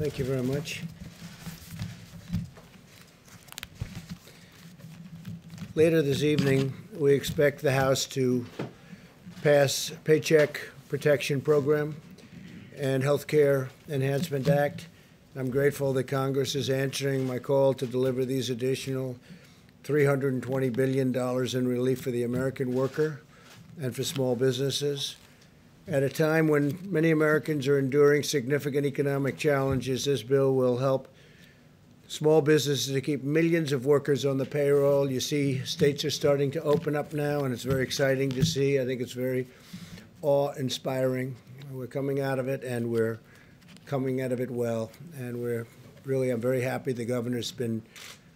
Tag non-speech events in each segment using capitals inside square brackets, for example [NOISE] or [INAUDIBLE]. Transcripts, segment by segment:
Thank you very much. Later this evening, we expect the House to pass Paycheck Protection Program and Health Care Enhancement Act. I'm grateful that Congress is answering my call to deliver these additional $320 billion in relief for the American worker and for small businesses. At a time when many Americans are enduring significant economic challenges, this bill will help small businesses to keep millions of workers on the payroll. You see, states are starting to open up now, and it's very exciting to see. I think it's very awe inspiring. We're coming out of it, and we're coming out of it well. And we're really, I'm very happy the governor's been,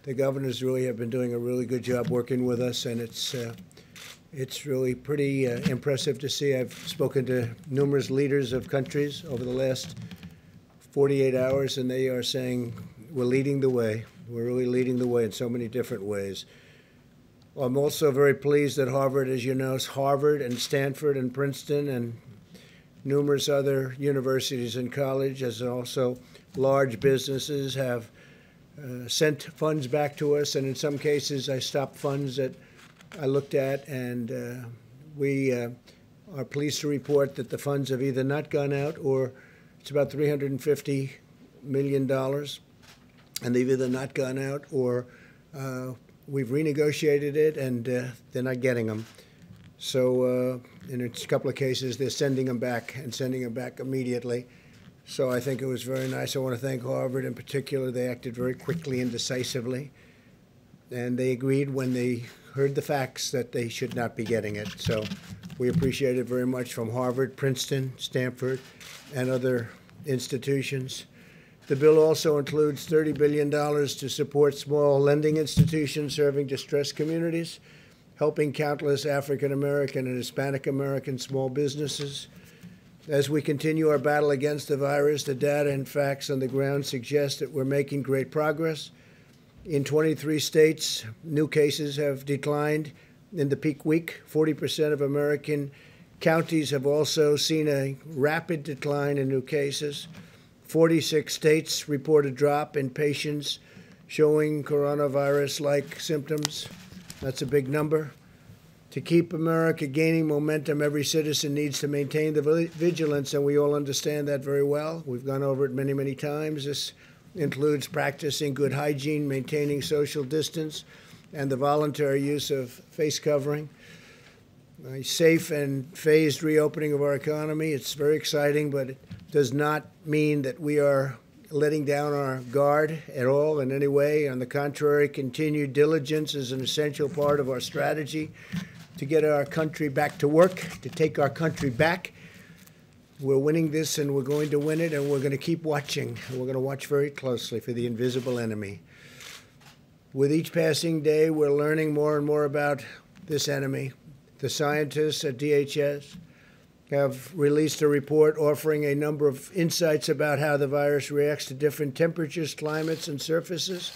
the governors really have been doing a really good job working with us, and it's, uh, it's really pretty uh, impressive to see. I've spoken to numerous leaders of countries over the last 48 hours, and they are saying we're leading the way. We're really leading the way in so many different ways. I'm also very pleased that Harvard, as you know, Harvard and Stanford and Princeton and numerous other universities and colleges, and also large businesses have uh, sent funds back to us, and in some cases, I stopped funds that I looked at, and uh, we uh, are pleased to report that the funds have either not gone out or it's about 350 million dollars, and they've either not gone out or uh, we've renegotiated it and uh, they're not getting them. So uh, in a couple of cases, they're sending them back and sending them back immediately. So I think it was very nice. I want to thank Harvard in particular. They acted very quickly and decisively, and they agreed when they heard the facts that they should not be getting it. So we appreciate it very much from Harvard, Princeton, Stanford, and other institutions. The bill also includes $30 billion to support small lending institutions serving distressed communities, helping countless African American and Hispanic American small businesses. As we continue our battle against the virus, the data and facts on the ground suggest that we're making great progress. In 23 states, new cases have declined in the peak week. 40% of American counties have also seen a rapid decline in new cases. 46 states report a drop in patients showing coronavirus like symptoms. That's a big number. To keep America gaining momentum, every citizen needs to maintain the vigilance, and we all understand that very well. We've gone over it many, many times. This includes practicing good hygiene, maintaining social distance, and the voluntary use of face covering. A safe and phased reopening of our economy. It's very exciting, but it does not mean that we are letting down our guard at all in any way. On the contrary, continued diligence is an essential part of our strategy to get our country back to work, to take our country back we're winning this and we're going to win it and we're going to keep watching. We're going to watch very closely for the invisible enemy. With each passing day, we're learning more and more about this enemy. The scientists at DHS have released a report offering a number of insights about how the virus reacts to different temperatures, climates, and surfaces.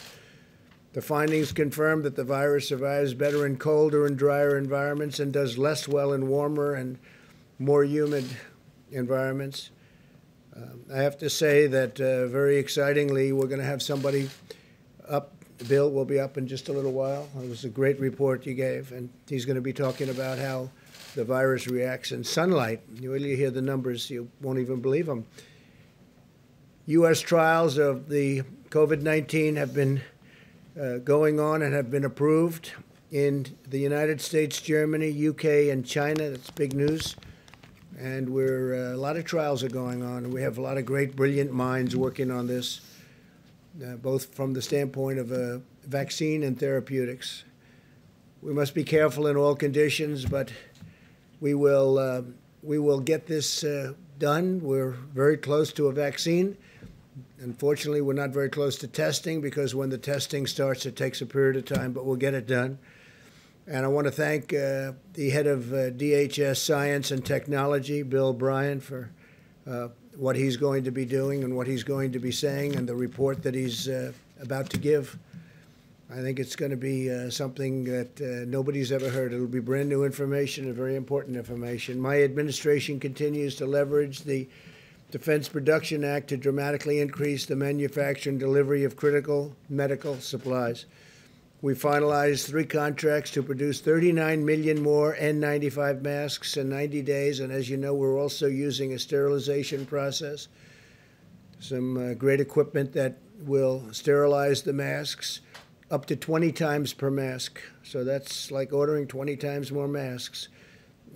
The findings confirm that the virus survives better in colder and drier environments and does less well in warmer and more humid environments. Um, I have to say that uh, very excitingly, we're going to have somebody up. Bill will be up in just a little while. It was a great report you gave, and he's going to be talking about how the virus reacts in sunlight. You really hear the numbers, you won't even believe them. U.S. trials of the COVID 19 have been uh, going on and have been approved in the United States, Germany, UK, and China. That's big news and we're uh, a lot of trials are going on, and we have a lot of great, brilliant minds working on this, uh, both from the standpoint of a vaccine and therapeutics. We must be careful in all conditions, but we will uh, we will get this uh, done. We're very close to a vaccine. Unfortunately, we're not very close to testing because when the testing starts, it takes a period of time, but we'll get it done. And I want to thank uh, the head of uh, DHS Science and Technology, Bill Bryan, for uh, what he's going to be doing and what he's going to be saying and the report that he's uh, about to give. I think it's going to be uh, something that uh, nobody's ever heard. It'll be brand new information and very important information. My administration continues to leverage the Defense Production Act to dramatically increase the manufacture and delivery of critical medical supplies. We finalized three contracts to produce 39 million more N95 masks in 90 days, and as you know, we're also using a sterilization process. Some uh, great equipment that will sterilize the masks up to 20 times per mask. So that's like ordering 20 times more masks,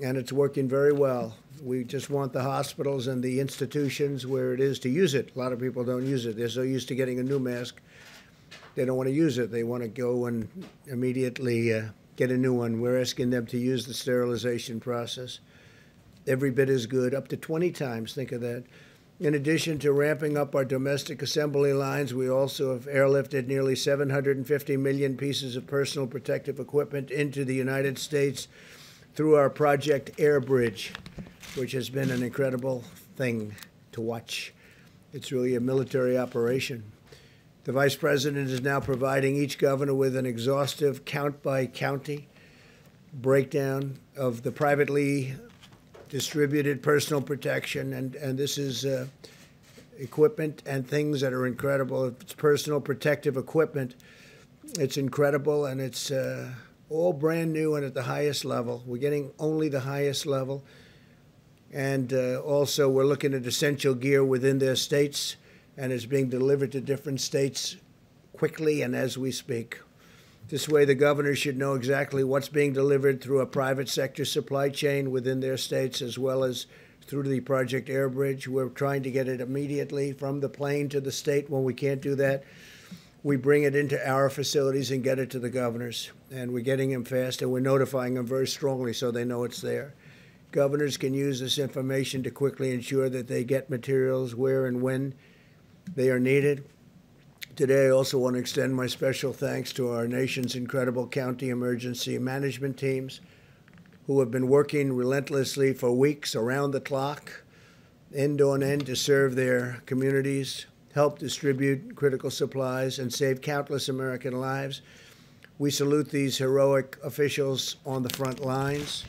and it's working very well. We just want the hospitals and the institutions where it is to use it. A lot of people don't use it. They're so used to getting a new mask they don't want to use it. They want to go and immediately uh, get a new one. We're asking them to use the sterilization process. Every bit as good, up to 20 times. Think of that. In addition to ramping up our domestic assembly lines, we also have airlifted nearly 750 million pieces of personal protective equipment into the United States through our Project Airbridge, which has been an incredible thing to watch. It's really a military operation. The Vice President is now providing each governor with an exhaustive count by county breakdown of the privately distributed personal protection, and, and this is uh, equipment and things that are incredible. It's personal protective equipment. It's incredible, and it's uh, all brand new and at the highest level. We're getting only the highest level. And uh, also, we're looking at essential gear within their states and is being delivered to different states quickly and as we speak. This way, the governors should know exactly what's being delivered through a private sector supply chain within their states as well as through the Project Airbridge. We're trying to get it immediately from the plane to the state. When we can't do that, we bring it into our facilities and get it to the governors. And we're getting them fast and we're notifying them very strongly so they know it's there. Governors can use this information to quickly ensure that they get materials where and when they are needed. Today, I also want to extend my special thanks to our nation's incredible county emergency management teams who have been working relentlessly for weeks around the clock, end on end, to serve their communities, help distribute critical supplies, and save countless American lives. We salute these heroic officials on the front lines.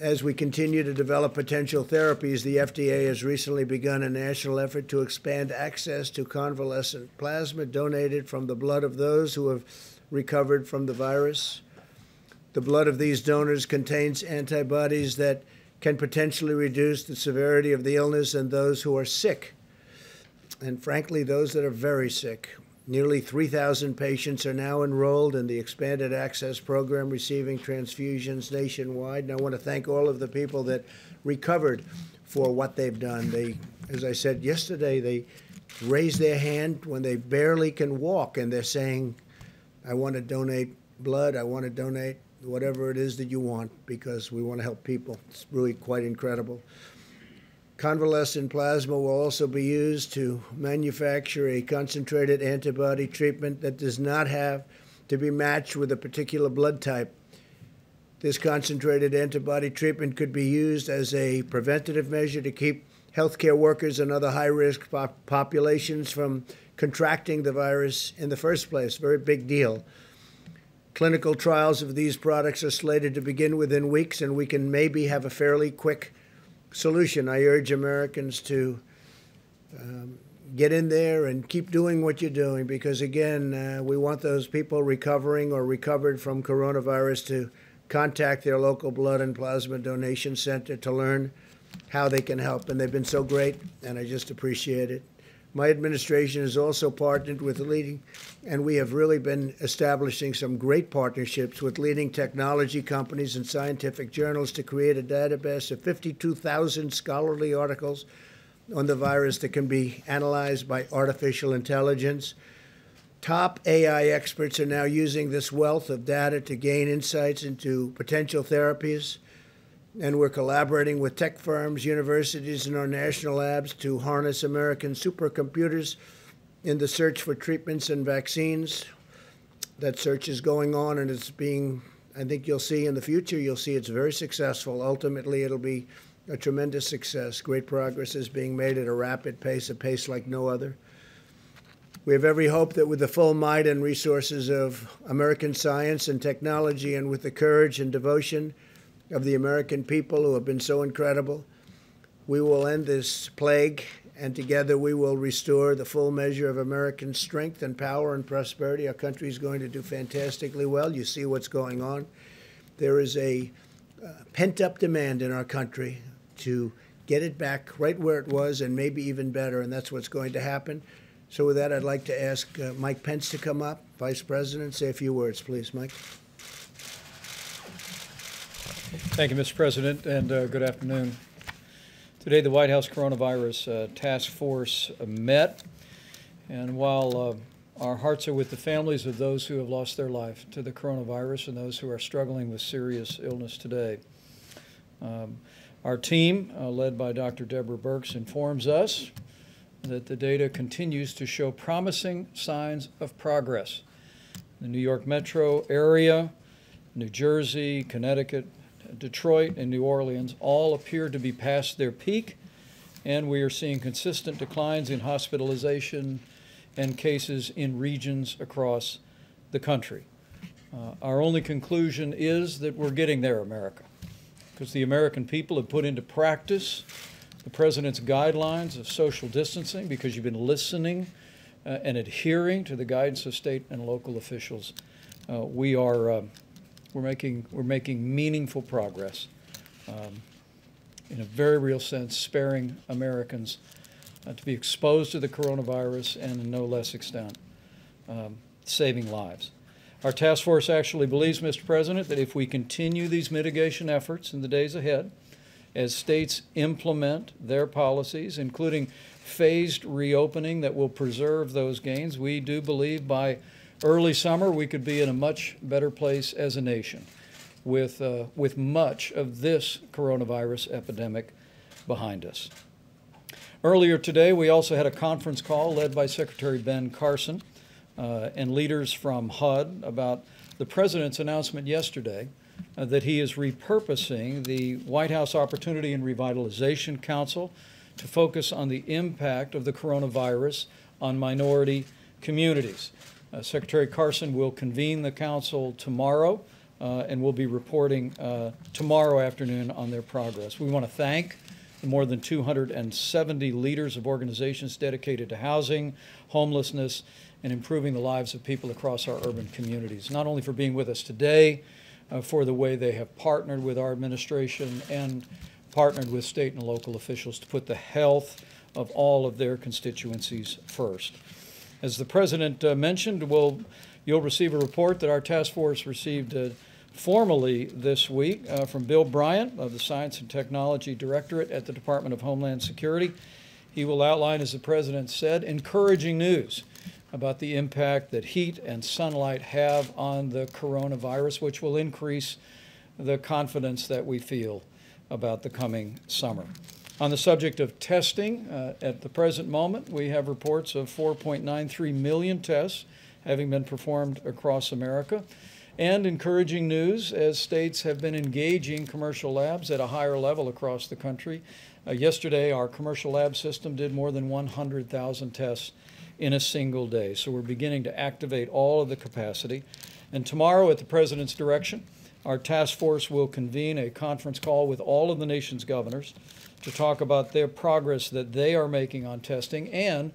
As we continue to develop potential therapies, the FDA has recently begun a national effort to expand access to convalescent plasma donated from the blood of those who have recovered from the virus. The blood of these donors contains antibodies that can potentially reduce the severity of the illness in those who are sick, and frankly, those that are very sick. Nearly 3,000 patients are now enrolled in the expanded access program receiving transfusions nationwide. And I want to thank all of the people that recovered for what they've done. They, as I said yesterday, they raise their hand when they barely can walk and they're saying, I want to donate blood, I want to donate whatever it is that you want because we want to help people. It's really quite incredible. Convalescent plasma will also be used to manufacture a concentrated antibody treatment that does not have to be matched with a particular blood type. This concentrated antibody treatment could be used as a preventative measure to keep healthcare workers and other high risk pop- populations from contracting the virus in the first place. Very big deal. Clinical trials of these products are slated to begin within weeks, and we can maybe have a fairly quick solution. I urge Americans to um, get in there and keep doing what you're doing because, again, uh, we want those people recovering or recovered from coronavirus to contact their local blood and plasma donation center to learn how they can help. And they've been so great, and I just appreciate it. My administration has also partnered with leading, and we have really been establishing some great partnerships with leading technology companies and scientific journals to create a database of 52,000 scholarly articles on the virus that can be analyzed by artificial intelligence. Top AI experts are now using this wealth of data to gain insights into potential therapies and we're collaborating with tech firms, universities, and our national labs to harness American supercomputers in the search for treatments and vaccines. That search is going on and it's being, I think you'll see in the future, you'll see it's very successful. Ultimately, it'll be a tremendous success. Great progress is being made at a rapid pace, a pace like no other. We have every hope that with the full might and resources of American science and technology and with the courage and devotion of the American people who have been so incredible, we will end this plague, and together we will restore the full measure of American strength and power and prosperity. Our country is going to do fantastically well. You see what's going on. There is a uh, pent up demand in our country to get it back right where it was and maybe even better, and that's what's going to happen. So, with that, I'd like to ask uh, Mike Pence to come up, Vice President, say a few words, please, Mike. Thank you, Mr. President, and uh, good afternoon. Today, the White House Coronavirus uh, Task Force met, and while uh, our hearts are with the families of those who have lost their life to the coronavirus and those who are struggling with serious illness today, um, our team, uh, led by Dr. Deborah Birx, informs us that the data continues to show promising signs of progress. The New York metro area, New Jersey, Connecticut, Detroit, and New Orleans all appear to be past their peak, and we are seeing consistent declines in hospitalization and cases in regions across the country. Uh, our only conclusion is that we're getting there, America, because the American people have put into practice the President's guidelines of social distancing because you've been listening uh, and adhering to the guidance of state and local officials. Uh, we are uh, we're making we're making meaningful progress um, in a very real sense, sparing Americans uh, to be exposed to the coronavirus and in no less extent um, saving lives. Our task force actually believes, Mr. President, that if we continue these mitigation efforts in the days ahead, as states implement their policies, including phased reopening that will preserve those gains, we do believe by early summer, we could be in a much better place as a nation with, uh, with much of this coronavirus epidemic behind us. Earlier today, we also had a conference call led by Secretary Ben Carson uh, and leaders from HUD about the President's announcement yesterday uh, that he is repurposing the White House Opportunity and Revitalization Council to focus on the impact of the coronavirus on minority communities. Uh, Secretary Carson will convene the council tomorrow uh, and will be reporting uh, tomorrow afternoon on their progress. We want to thank the more than 270 leaders of organizations dedicated to housing, homelessness, and improving the lives of people across our urban communities, not only for being with us today, uh, for the way they have partnered with our administration and partnered with state and local officials to put the health of all of their constituencies first. As the President uh, mentioned, we'll, you'll receive a report that our task force received uh, formally this week uh, from Bill Bryan of the Science and Technology Directorate at the Department of Homeland Security. He will outline, as the President said, encouraging news about the impact that heat and sunlight have on the coronavirus, which will increase the confidence that we feel about the coming summer. On the subject of testing, uh, at the present moment, we have reports of 4.93 million tests having been performed across America. And encouraging news as states have been engaging commercial labs at a higher level across the country. Uh, yesterday, our commercial lab system did more than 100,000 tests in a single day. So we're beginning to activate all of the capacity. And tomorrow, at the President's direction, our task force will convene a conference call with all of the nation's governors to talk about their progress that they are making on testing. And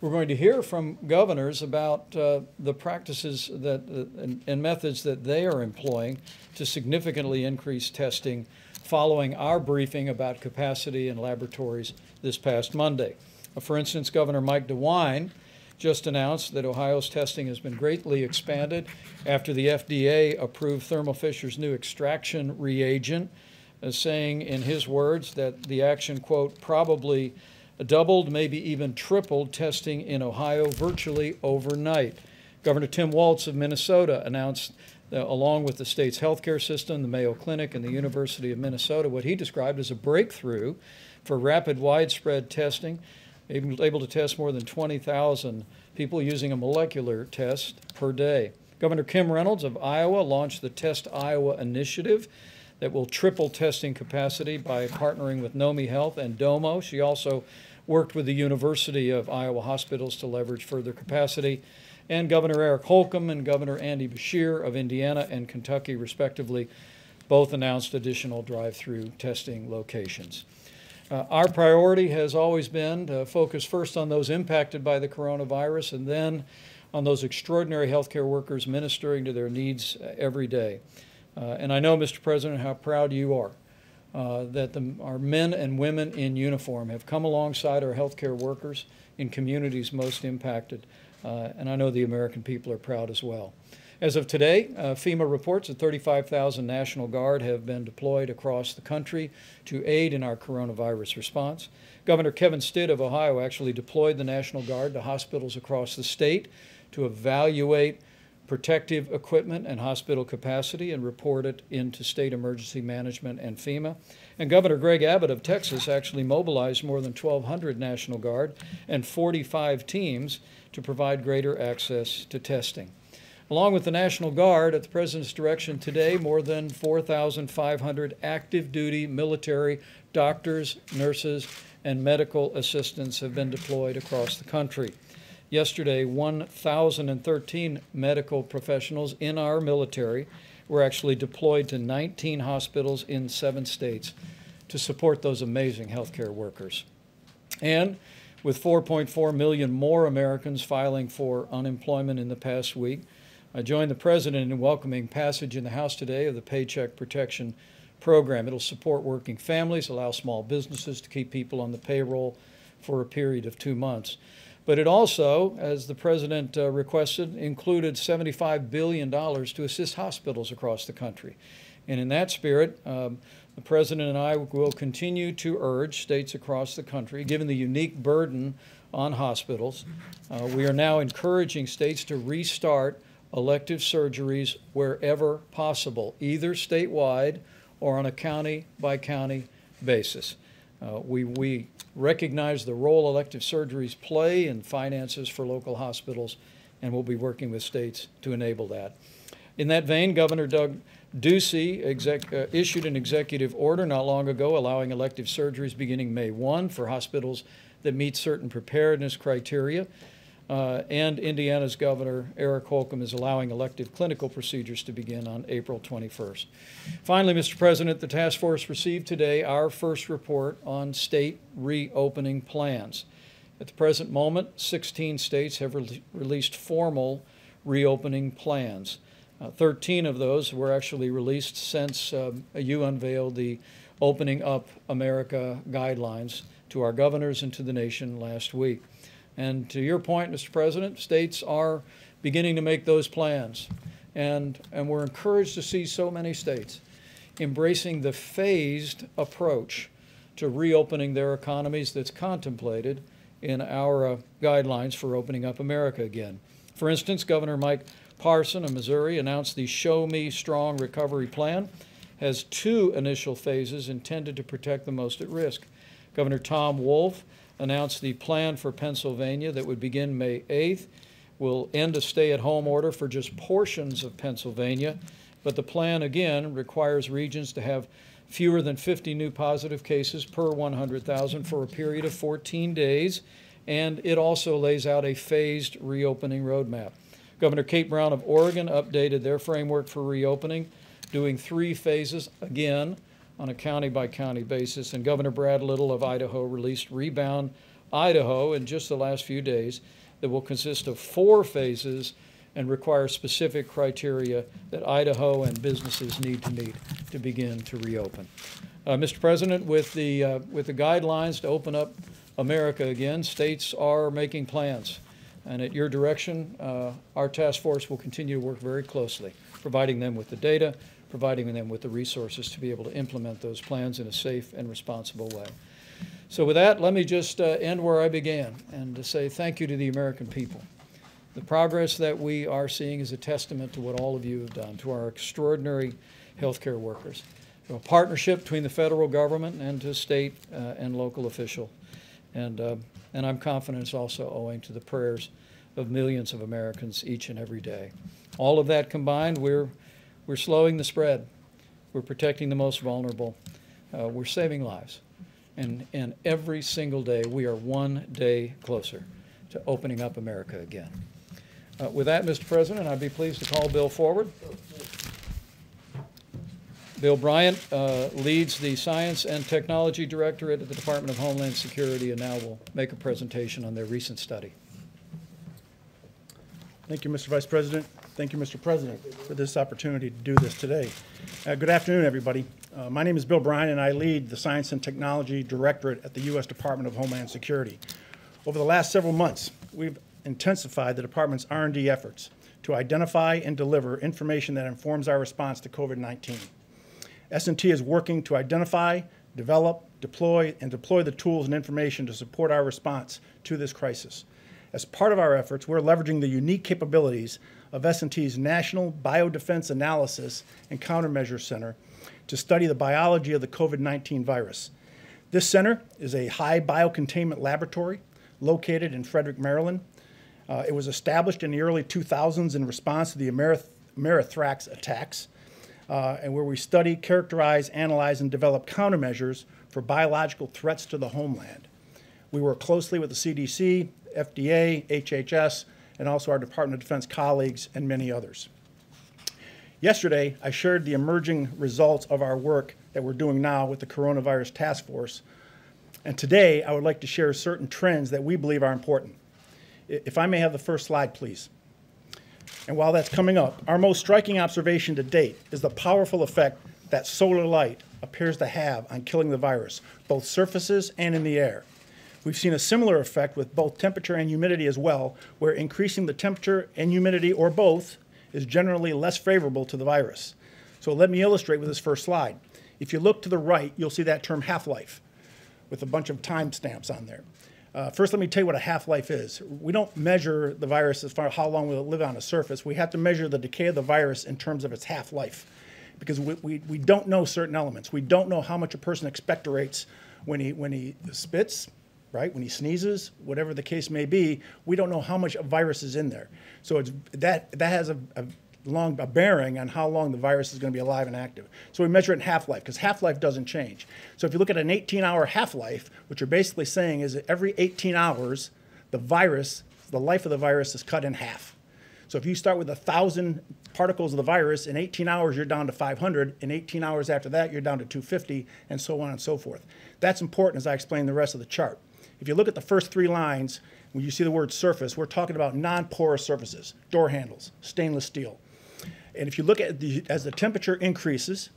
we're going to hear from governors about uh, the practices that, uh, and, and methods that they are employing to significantly increase testing following our briefing about capacity in laboratories this past Monday. Uh, for instance, Governor Mike DeWine just announced that Ohio's testing has been greatly expanded after the FDA approved Thermo Fisher's new extraction reagent saying in his words that the action, quote, probably doubled, maybe even tripled testing in Ohio virtually overnight. Governor Tim Walz of Minnesota announced, uh, along with the state's healthcare system, the Mayo Clinic, and the University of Minnesota, what he described as a breakthrough for rapid, widespread testing, able to test more than 20,000 people using a molecular test per day. Governor Kim Reynolds of Iowa launched the Test Iowa initiative that will triple testing capacity by partnering with Nomi Health and Domo. She also worked with the University of Iowa hospitals to leverage further capacity. And Governor Eric Holcomb and Governor Andy Beshear of Indiana and Kentucky, respectively, both announced additional drive through testing locations. Uh, Our priority has always been to focus first on those impacted by the coronavirus and then on those extraordinary healthcare workers ministering to their needs uh, every day. Uh, And I know, Mr. President, how proud you are uh, that the, our men and women in uniform have come alongside our healthcare workers in communities most impacted. Uh, and I know the American people are proud as well. As of today, uh, FEMA reports that 35,000 National Guard have been deployed across the country to aid in our coronavirus response. Governor Kevin Stitt of Ohio actually deployed the National Guard to hospitals across the state to evaluate protective equipment and hospital capacity and report it into state emergency management and FEMA. And Governor Greg Abbott of Texas actually mobilized more than 1,200 National Guard and 45 teams to provide greater access to testing. Along with the National Guard, at the President's direction today, more than 4,500 active duty military doctors, nurses, and medical assistants have been deployed across the country. Yesterday, 1,013 medical professionals in our military were actually deployed to 19 hospitals in seven states to support those amazing healthcare workers. And with 4.4 million more Americans filing for unemployment in the past week, I join the President in welcoming passage in the House today of the Paycheck Protection Program. It'll support working families, allow small businesses to keep people on the payroll for a period of two months. But it also, as the President uh, requested, included $75 billion to assist hospitals across the country. And in that spirit, um, the President and I will continue to urge states across the country, given the unique burden on hospitals, uh, we are now encouraging states to restart elective surgeries wherever possible, either statewide or on a county by county basis. Uh, we, we recognize the role elective surgeries play in finances for local hospitals, and we'll be working with states to enable that. In that vein, Governor Doug Ducey exec, uh, issued an executive order not long ago allowing elective surgeries beginning May 1 for hospitals that meet certain preparedness criteria. Uh, and Indiana's Governor Eric Holcomb is allowing elective clinical procedures to begin on April 21st. Finally, Mr. President, the task force received today our first report on state reopening plans. At the present moment, 16 states have re- released formal reopening plans. Uh, 13 of those were actually released since um, you unveiled the Opening Up America guidelines to our governors and to the nation last week. And to your point, Mr. President, states are beginning to make those plans. And, and we're encouraged to see so many states embracing the phased approach to reopening their economies that's contemplated in our uh, guidelines for opening up America again. For instance, Governor Mike Parson of Missouri announced the Show Me Strong Recovery Plan has two initial phases intended to protect the most at risk. Governor Tom Wolf announced the plan for Pennsylvania that would begin May 8th, will end a stay at home order for just portions of Pennsylvania, but the plan again requires regions to have fewer than 50 new positive cases per 100,000 for a period of 14 days, and it also lays out a phased reopening roadmap. Governor Kate Brown of Oregon updated their framework for reopening, doing three phases again on a county by county basis. And Governor Brad Little of Idaho released Rebound Idaho in just the last few days that will consist of four phases and require specific criteria that Idaho and businesses need to meet to begin to reopen. Uh, Mr. President, with the, uh, with the guidelines to open up America again, states are making plans. And at your direction, uh, our task force will continue to work very closely, providing them with the data, providing them with the resources to be able to implement those plans in a safe and responsible way. So with that, let me just uh, end where I began and to say thank you to the American people. The progress that we are seeing is a testament to what all of you have done, to our extraordinary healthcare workers. A partnership between the federal government and to state uh, and local official. And, uh, and I'm confident it's also owing to the prayers of millions of Americans each and every day. All of that combined, we're, we're slowing the spread. We're protecting the most vulnerable. Uh, we're saving lives. And, and every single day, we are one day closer to opening up America again. Uh, with that, Mr. President, I'd be pleased to call Bill forward. Bill Bryan uh, leads the Science and Technology Directorate at the Department of Homeland Security and now will make a presentation on their recent study. Thank you, Mr. Vice President. Thank you, Mr. President, for this opportunity to do this today. Uh, Good afternoon, everybody. Uh, My name is Bill Bryan, and I lead the Science and Technology Directorate at the U.S. Department of Homeland Security. Over the last several months, we've intensified the department's r and D efforts to identify and deliver information that informs our response to COVID-19. S&T is working to identify, develop, deploy, and deploy the tools and information to support our response to this crisis. As part of our efforts, we're leveraging the unique capabilities of S&T's National Biodefense Analysis and Countermeasure Center to study the biology of the COVID-19 virus. This center is a high biocontainment laboratory located in Frederick, Maryland. Uh, it was established in the early 2000s in response to the Amerith- Amerithrax attacks, uh, and where we study, characterize, analyze, and develop countermeasures for biological threats to the homeland. We work closely with the CDC, FDA, HHS, and also our Department of Defense colleagues and many others. Yesterday, I shared the emerging results of our work that we're doing now with the Coronavirus Task Force. And today, I would like to share certain trends that we believe are important. If I may have the first slide, please. And while that's coming up, our most striking observation to date is the powerful effect that solar light appears to have on killing the virus, both surfaces and in the air. We've seen a similar effect with both temperature and humidity as well, where increasing the temperature and humidity, or both, is generally less favorable to the virus. So let me illustrate with this first slide. If you look to the right, you'll see that term half-life with a bunch of timestamps on there. Uh, first, let me tell you what a half-life is. We don't measure the virus as far as how long will it live on a surface. We have to measure the decay of the virus in terms of its half-life because we, we, we don't know certain elements. We don't know how much a person expectorates when he, when he spits, right? When he sneezes, whatever the case may be, we don't know how much virus is in there. So it's, that, that has a, a long a bearing on how long the virus is going to be alive and active. So we measure it in half-life because half-life doesn't change. So if you look at an 18-hour half-life, what you're basically saying is that every 18 hours, the virus, the life of the virus is cut in half. So if you start with a thousand particles of the virus, in 18 hours you're down to 500. In 18 hours after that, you're down to 250, and so on and so forth. That's important as I explain the rest of the chart. If you look at the first three lines, when you see the word surface, we're talking about non-porous surfaces, door handles, stainless steel. And if you look at the, as the temperature increases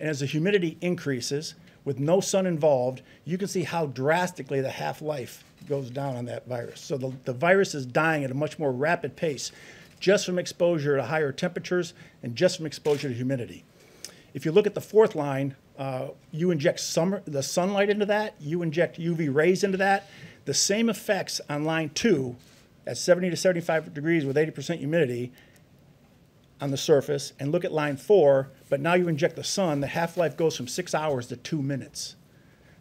and as the humidity increases, with no sun involved, you can see how drastically the half-life goes down on that virus. So the, the virus is dying at a much more rapid pace just from exposure to higher temperatures and just from exposure to humidity. If you look at the fourth line, uh, you inject summer, the sunlight into that, you inject UV rays into that. The same effects on line two at 70 to 75 degrees with 80% humidity on the surface and look at line four, but now you inject the sun, the half-life goes from six hours to two minutes.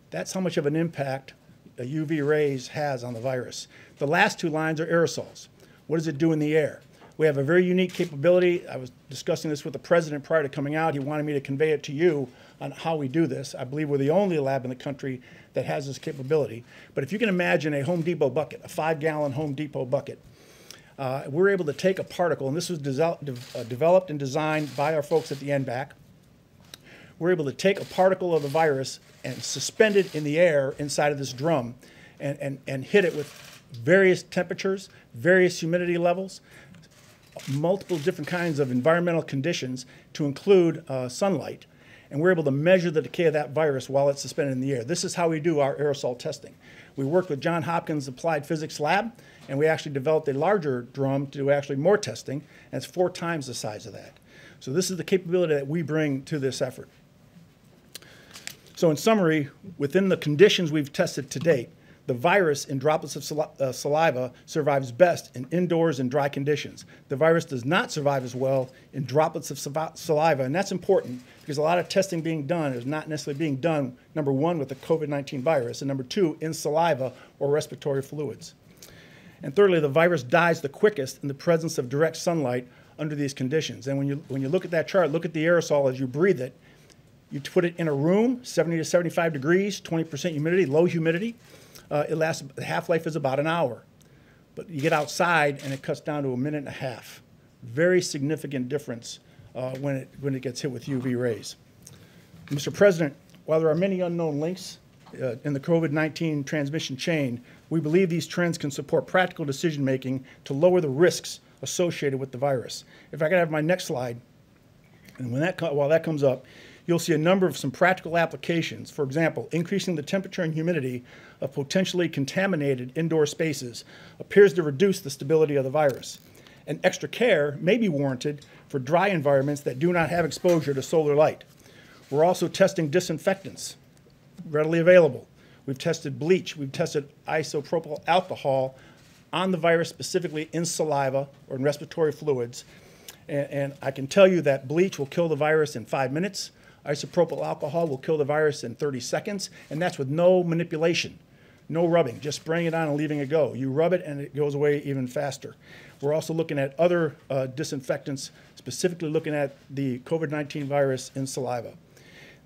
That's how much of an impact a UV rays has on the virus. The last two lines are aerosols. What does it do in the air? We have a very unique capability. I was discussing this with the president prior to coming out. He wanted me to convey it to you on how we do this. I believe we're the only lab in the country that has this capability. But if you can imagine a Home Depot bucket, a five-gallon Home Depot bucket, uh, we're able to take a particle, and this was desel- de- uh, developed and designed by our folks at the NBAC. We're able to take a particle of the virus and suspend it in the air inside of this drum and, and, and hit it with various temperatures, various humidity levels, multiple different kinds of environmental conditions to include uh, sunlight. And we're able to measure the decay of that virus while it's suspended in the air. This is how we do our aerosol testing. We worked with John Hopkins Applied Physics Lab, and we actually developed a larger drum to do actually more testing, and it's four times the size of that. So this is the capability that we bring to this effort. So in summary, within the conditions we've tested to date, the virus in droplets of sali- uh, saliva survives best in indoors and dry conditions. The virus does not survive as well in droplets of saliva, and that's important because a lot of testing being done is not necessarily being done, number one, with the COVID 19 virus, and number two, in saliva or respiratory fluids. And thirdly, the virus dies the quickest in the presence of direct sunlight under these conditions. And when you, when you look at that chart, look at the aerosol as you breathe it. You put it in a room, 70 to 75 degrees, 20% humidity, low humidity. Uh, it lasts, the half-life is about an hour. But you get outside and it cuts down to a minute and a half. Very significant difference uh, when, it, when it gets hit with UV rays. Mr. President, while there are many unknown links uh, in the COVID-19 transmission chain, we believe these trends can support practical decision-making to lower the risks associated with the virus. If I could have my next slide. And when that, while that comes up, you'll see a number of some practical applications. For example, increasing the temperature and humidity of potentially contaminated indoor spaces appears to reduce the stability of the virus. And extra care may be warranted for dry environments that do not have exposure to solar light. We're also testing disinfectants readily available. We've tested bleach, we've tested isopropyl alcohol on the virus, specifically in saliva or in respiratory fluids. And, and I can tell you that bleach will kill the virus in five minutes. Isopropyl alcohol will kill the virus in 30 seconds, and that's with no manipulation, no rubbing, just spraying it on and leaving it go. You rub it and it goes away even faster. We're also looking at other uh, disinfectants, specifically looking at the COVID 19 virus in saliva.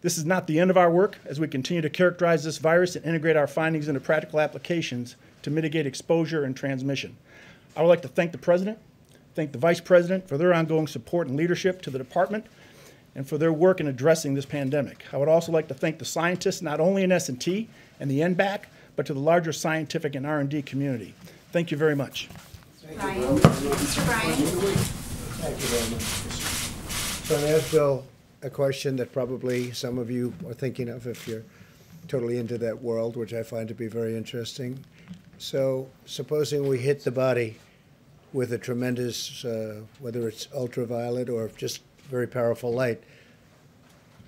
This is not the end of our work as we continue to characterize this virus and integrate our findings into practical applications to mitigate exposure and transmission. I would like to thank the President, thank the Vice President for their ongoing support and leadership to the department and for their work in addressing this pandemic. I would also like to thank the scientists not only in S&T and the NBAC, but to the larger scientific and R&D community. Thank you very much. Bryan, Mr. Bryan, Thank you very much. So I'm going to ask Bill a question that probably some of you are thinking of if you're totally into that world, which I find to be very interesting. So supposing we hit the body with a tremendous, uh, whether it's ultraviolet or just very powerful light,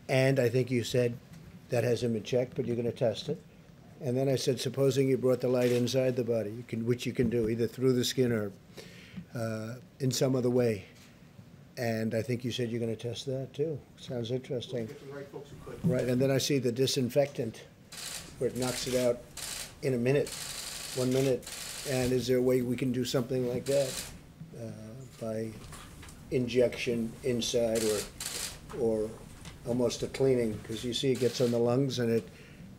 and I think you said that hasn't been checked, but you're going to test it. And then I said, supposing you brought the light inside the body, you can, which you can do either through the skin or uh, in some other way. And I think you said you're going to test that too. Sounds interesting. Right, and then I see the disinfectant where it knocks it out in a minute, one minute. And is there a way we can do something like that uh, by injection inside or, or almost a cleaning? Because you see it gets on the lungs and it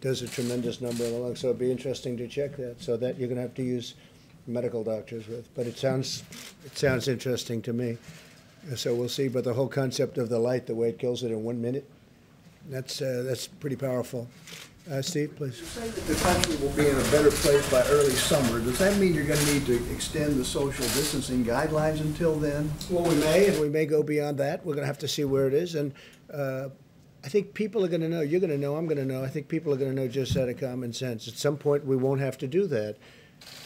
does a tremendous number in the lungs. So it'd be interesting to check that. So that you're going to have to use medical doctors with. But it sounds, it sounds interesting to me. So we'll see, but the whole concept of the light, the way it kills it in one minute, that's, uh, that's pretty powerful. Uh, Steve, please. say that the country will be in a better place by early summer, does that mean you're gonna need to extend the social distancing guidelines until then? Well, we may, and we may go beyond that. We're gonna have to see where it is, and, uh, I think people are gonna know, you're gonna know, I'm gonna know, I think people are gonna know just out of common sense. At some point, we won't have to do that,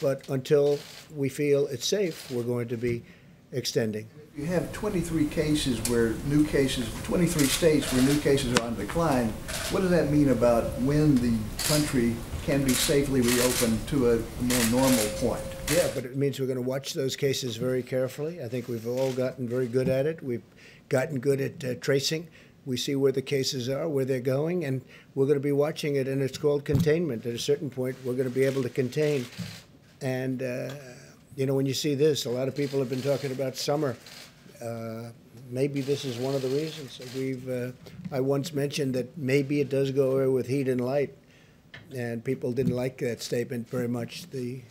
but until we feel it's safe, we're going to be extending. You have twenty-three cases where new cases, twenty-three states where new cases are on decline. What does that mean about when the country can be safely reopened to a more normal point? Yeah, but it means we're going to watch those cases very carefully. I think we've all gotten very good at it. We've gotten good at uh, tracing. We see where the cases are, where they're going, and we're going to be watching it, and it's called containment. At a certain point, we're going to be able to contain. And, uh, you know, when you see this, a lot of people have been talking about summer. Uh, maybe this is one of the reasons. We've, uh, I once mentioned that maybe it does go away with heat and light, and people didn't like that statement very much. The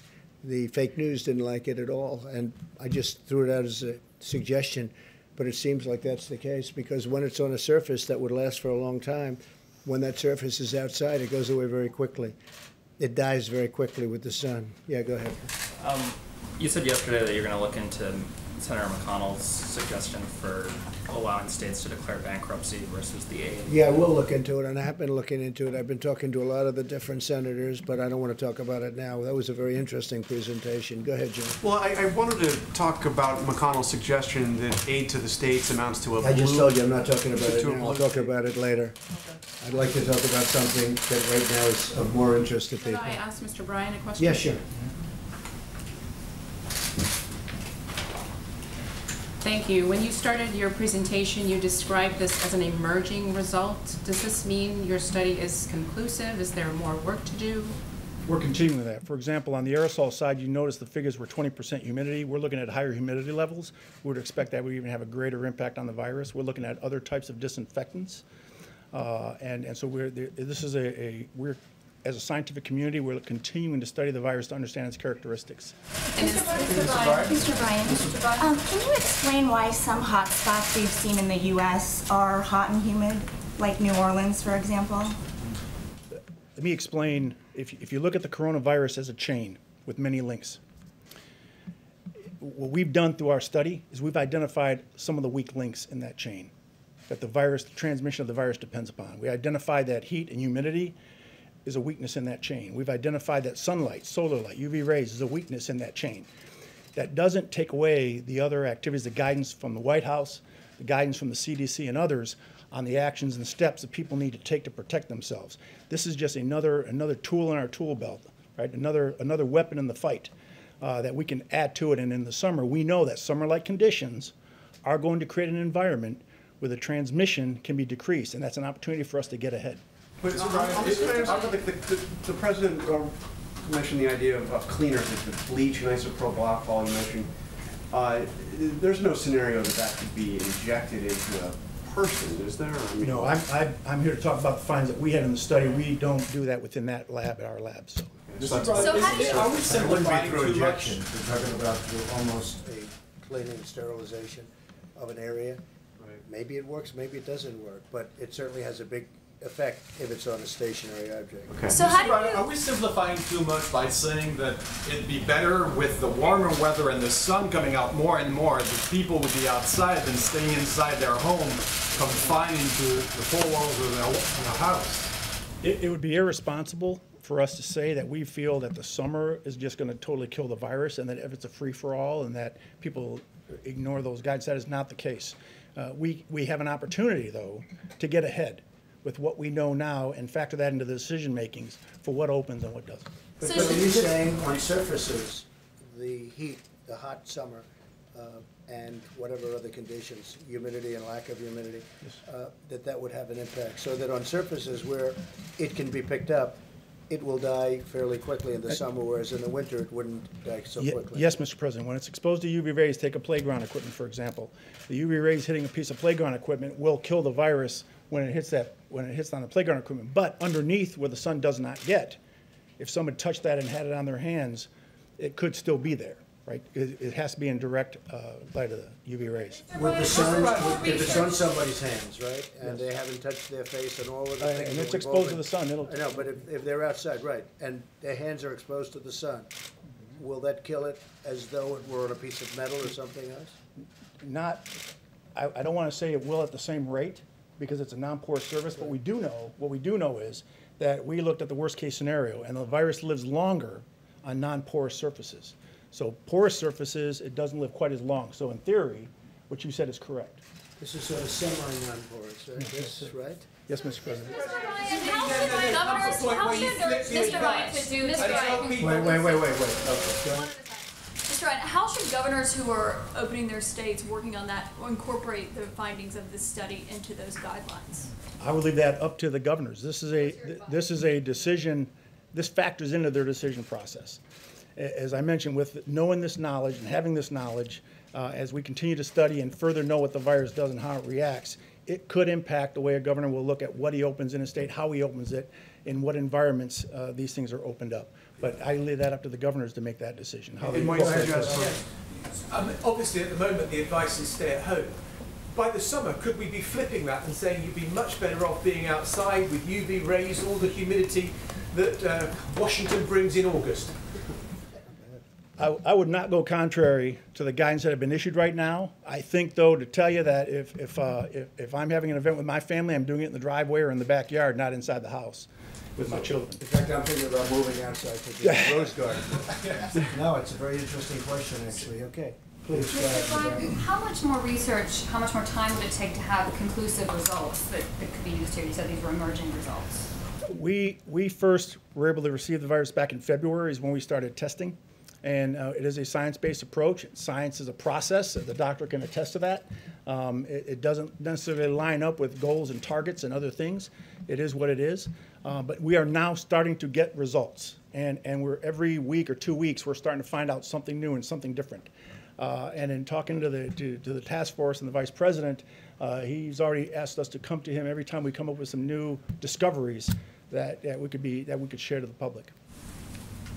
the fake news didn't like it at all, and I just threw it out as a suggestion. But it seems like that's the case because when it's on a surface that would last for a long time, when that surface is outside, it goes away very quickly. It dies very quickly with the sun. Yeah, go ahead. Um, you said yesterday that you're going to look into Senator McConnell's suggestion for allowing states to declare bankruptcy versus the aid. Yeah, we'll look into it, and I have been looking into it. I've been talking to a lot of the different senators, but I don't want to talk about it now. That was a very interesting presentation. Go ahead, Jim. Well, I, I wanted to talk about McConnell's suggestion that aid to the states amounts to a I just told you I'm not talking about it To a now. I'll talk about it later. I'd like to talk about something that right now is of more interest to could people. I ask Mr. Bryan a question? Yeah, sure. Thank you. When you started your presentation, you described this as an emerging result. Does this mean your study is conclusive? Is there more work to do? We're continuing that. For example, on the aerosol side, you notice the figures were 20% humidity. We're looking at higher humidity levels. We would expect that would even have a greater impact on the virus. We're looking at other types of disinfectants. Uh, And, and so we're, this is a, a, we're, as a scientific community, we're continuing to study the virus to understand its characteristics. And is- Mr. Bryan, Mr. Bryan, um, can you explain why some hot spots we've seen in the U.S. are hot and humid? like New Orleans, for example? Let me explain, if, if you look at the coronavirus as a chain with many links, what we've done through our study is we've identified some of the weak links in that chain that the virus, the transmission of the virus depends upon. We identified that heat and humidity is a weakness in that chain. We've identified that sunlight, solar light, UV rays is a weakness in that chain. That doesn't take away the other activities, the guidance from the White House, the guidance from the CDC and others on the actions and steps that people need to take to protect themselves. This is just another, another tool in our tool belt, right? Another, another weapon in the fight uh, that we can add to it. And in the summer, we know that summer-like conditions are going to create an environment where the transmission can be decreased, and that's an opportunity for us to get ahead. But I'm just curious, I- the, the, the president uh, mentioned the idea of, of cleaners, like the bleach and isopropyl alcohol you mentioned. Uh, there's no scenario that that could be injected into a person, is there? I You mean, know, I'm, I'm, I'm here to talk about the findings that we had in the study. We don't do that within that lab, at our lab, so. So how do you, Are we simplifying through too injection? much? We're talking about almost a cleaning, sterilization of an area. Right. Maybe it works, maybe it doesn't work, but it certainly has a big effect if it's on a stationary object. Okay. so how Mr. Bryan, do Are we simplifying too much by saying that it'd be better with the warmer weather and the sun coming out more and more, that people would be outside than staying inside their home, confined to the four walls of their, their house? It, it would be irresponsible for us to say that we feel that the summer is just gonna totally kill the virus and that if it's a free-for-all and that people ignore those guides, that is not the case. Uh, we, we have an opportunity, though, to get ahead with what we know now and factor that into the decision-makings for what opens and what doesn't. But So but are you saying on surfaces, the heat, the hot summer, uh, and whatever other conditions, humidity and lack of humidity, uh, that that would have an impact? So that on surfaces where it can be picked up, it will die fairly quickly in the summer, whereas in the winter, it wouldn't die so Ye- quickly? Yes, Mr. President, when it's exposed to UV rays, take a playground equipment, for example. The UV rays hitting a piece of playground equipment will kill the virus when it hits that, when it hits on the playground equipment. But underneath, where the sun does not get, if someone touched that and had it on their hands, it could still be there, right? It, it has to be in direct uh, light of the UV rays. With the sun, with- if it's on somebody's hands, right, and they haven't touched their face and all of the Uh, things. and it's exposed to the sun, it'll- I know, but if, if they're outside, right, and their hands are exposed to the sun, will that kill it as though it were on a piece of metal or something else? not, I, I don't want to say it will at the same rate, because it's a non-porous surface, but we do know, what we do know is that we looked at the worst-case scenario, and the virus lives longer on non-porous surfaces. So porous surfaces, it doesn't live quite as long. So in theory, what you said is correct. This is sort of semi-non-porous, right, this, right? Yes, Mr. President? Mr. Ryan, how should governors, how should, Mr. Ryan, to do, Mr. Ryan. Wait, wait, wait, wait, wait, okay, How should governors who are opening their states, working on that, incorporate the findings of this study into those guidelines? I would leave that up to the governors. This is a, this is a decision, this factors into their decision process. As I mentioned, with knowing this knowledge and having this knowledge, uh, as we continue to study and further know what the virus does and how it reacts, it could impact the way a governor will look at what he opens in a state, how he opens it, in what environments uh, these things are opened up. But I leave that up to the governors to make that decision. how they And Mike, incorporate I this. just- Um, obviously, at the moment, the advice is stay at home. By the summer, could we be flipping that and saying you'd be much better off being outside with UV rays, all the humidity that uh, Washington brings in August? I, I would not go contrary to the guidance that have been issued right now. I think, though, to tell you that if, if, uh, if, if I'm having an event with my family, I'm doing it in the driveway or in the backyard, not inside the house with my children. In fact, I'm thinking about moving outside to the [LAUGHS] rose garden. No, it's a very interesting question, actually, okay. Please, go ahead. Mr. Rebecca. How much more research, how much more time would it take to have conclusive results that, that could be used here? You said these were emerging results. We, we first were able to receive the virus back in February is when we started testing. And uh, it is a science-based approach. Science is a process. The doctor can attest to that. Um, It, it doesn't necessarily line up with goals and targets and other things. It is what it is. Uh, But we are now starting to get results. And, and we're, every week or two weeks, we're starting to find out something new and something different. Uh, And in talking to the, to, to the task force and the vice president, uh, he's already asked us to come to him every time we come up with some new discoveries that, that we could be, that we could share to the public.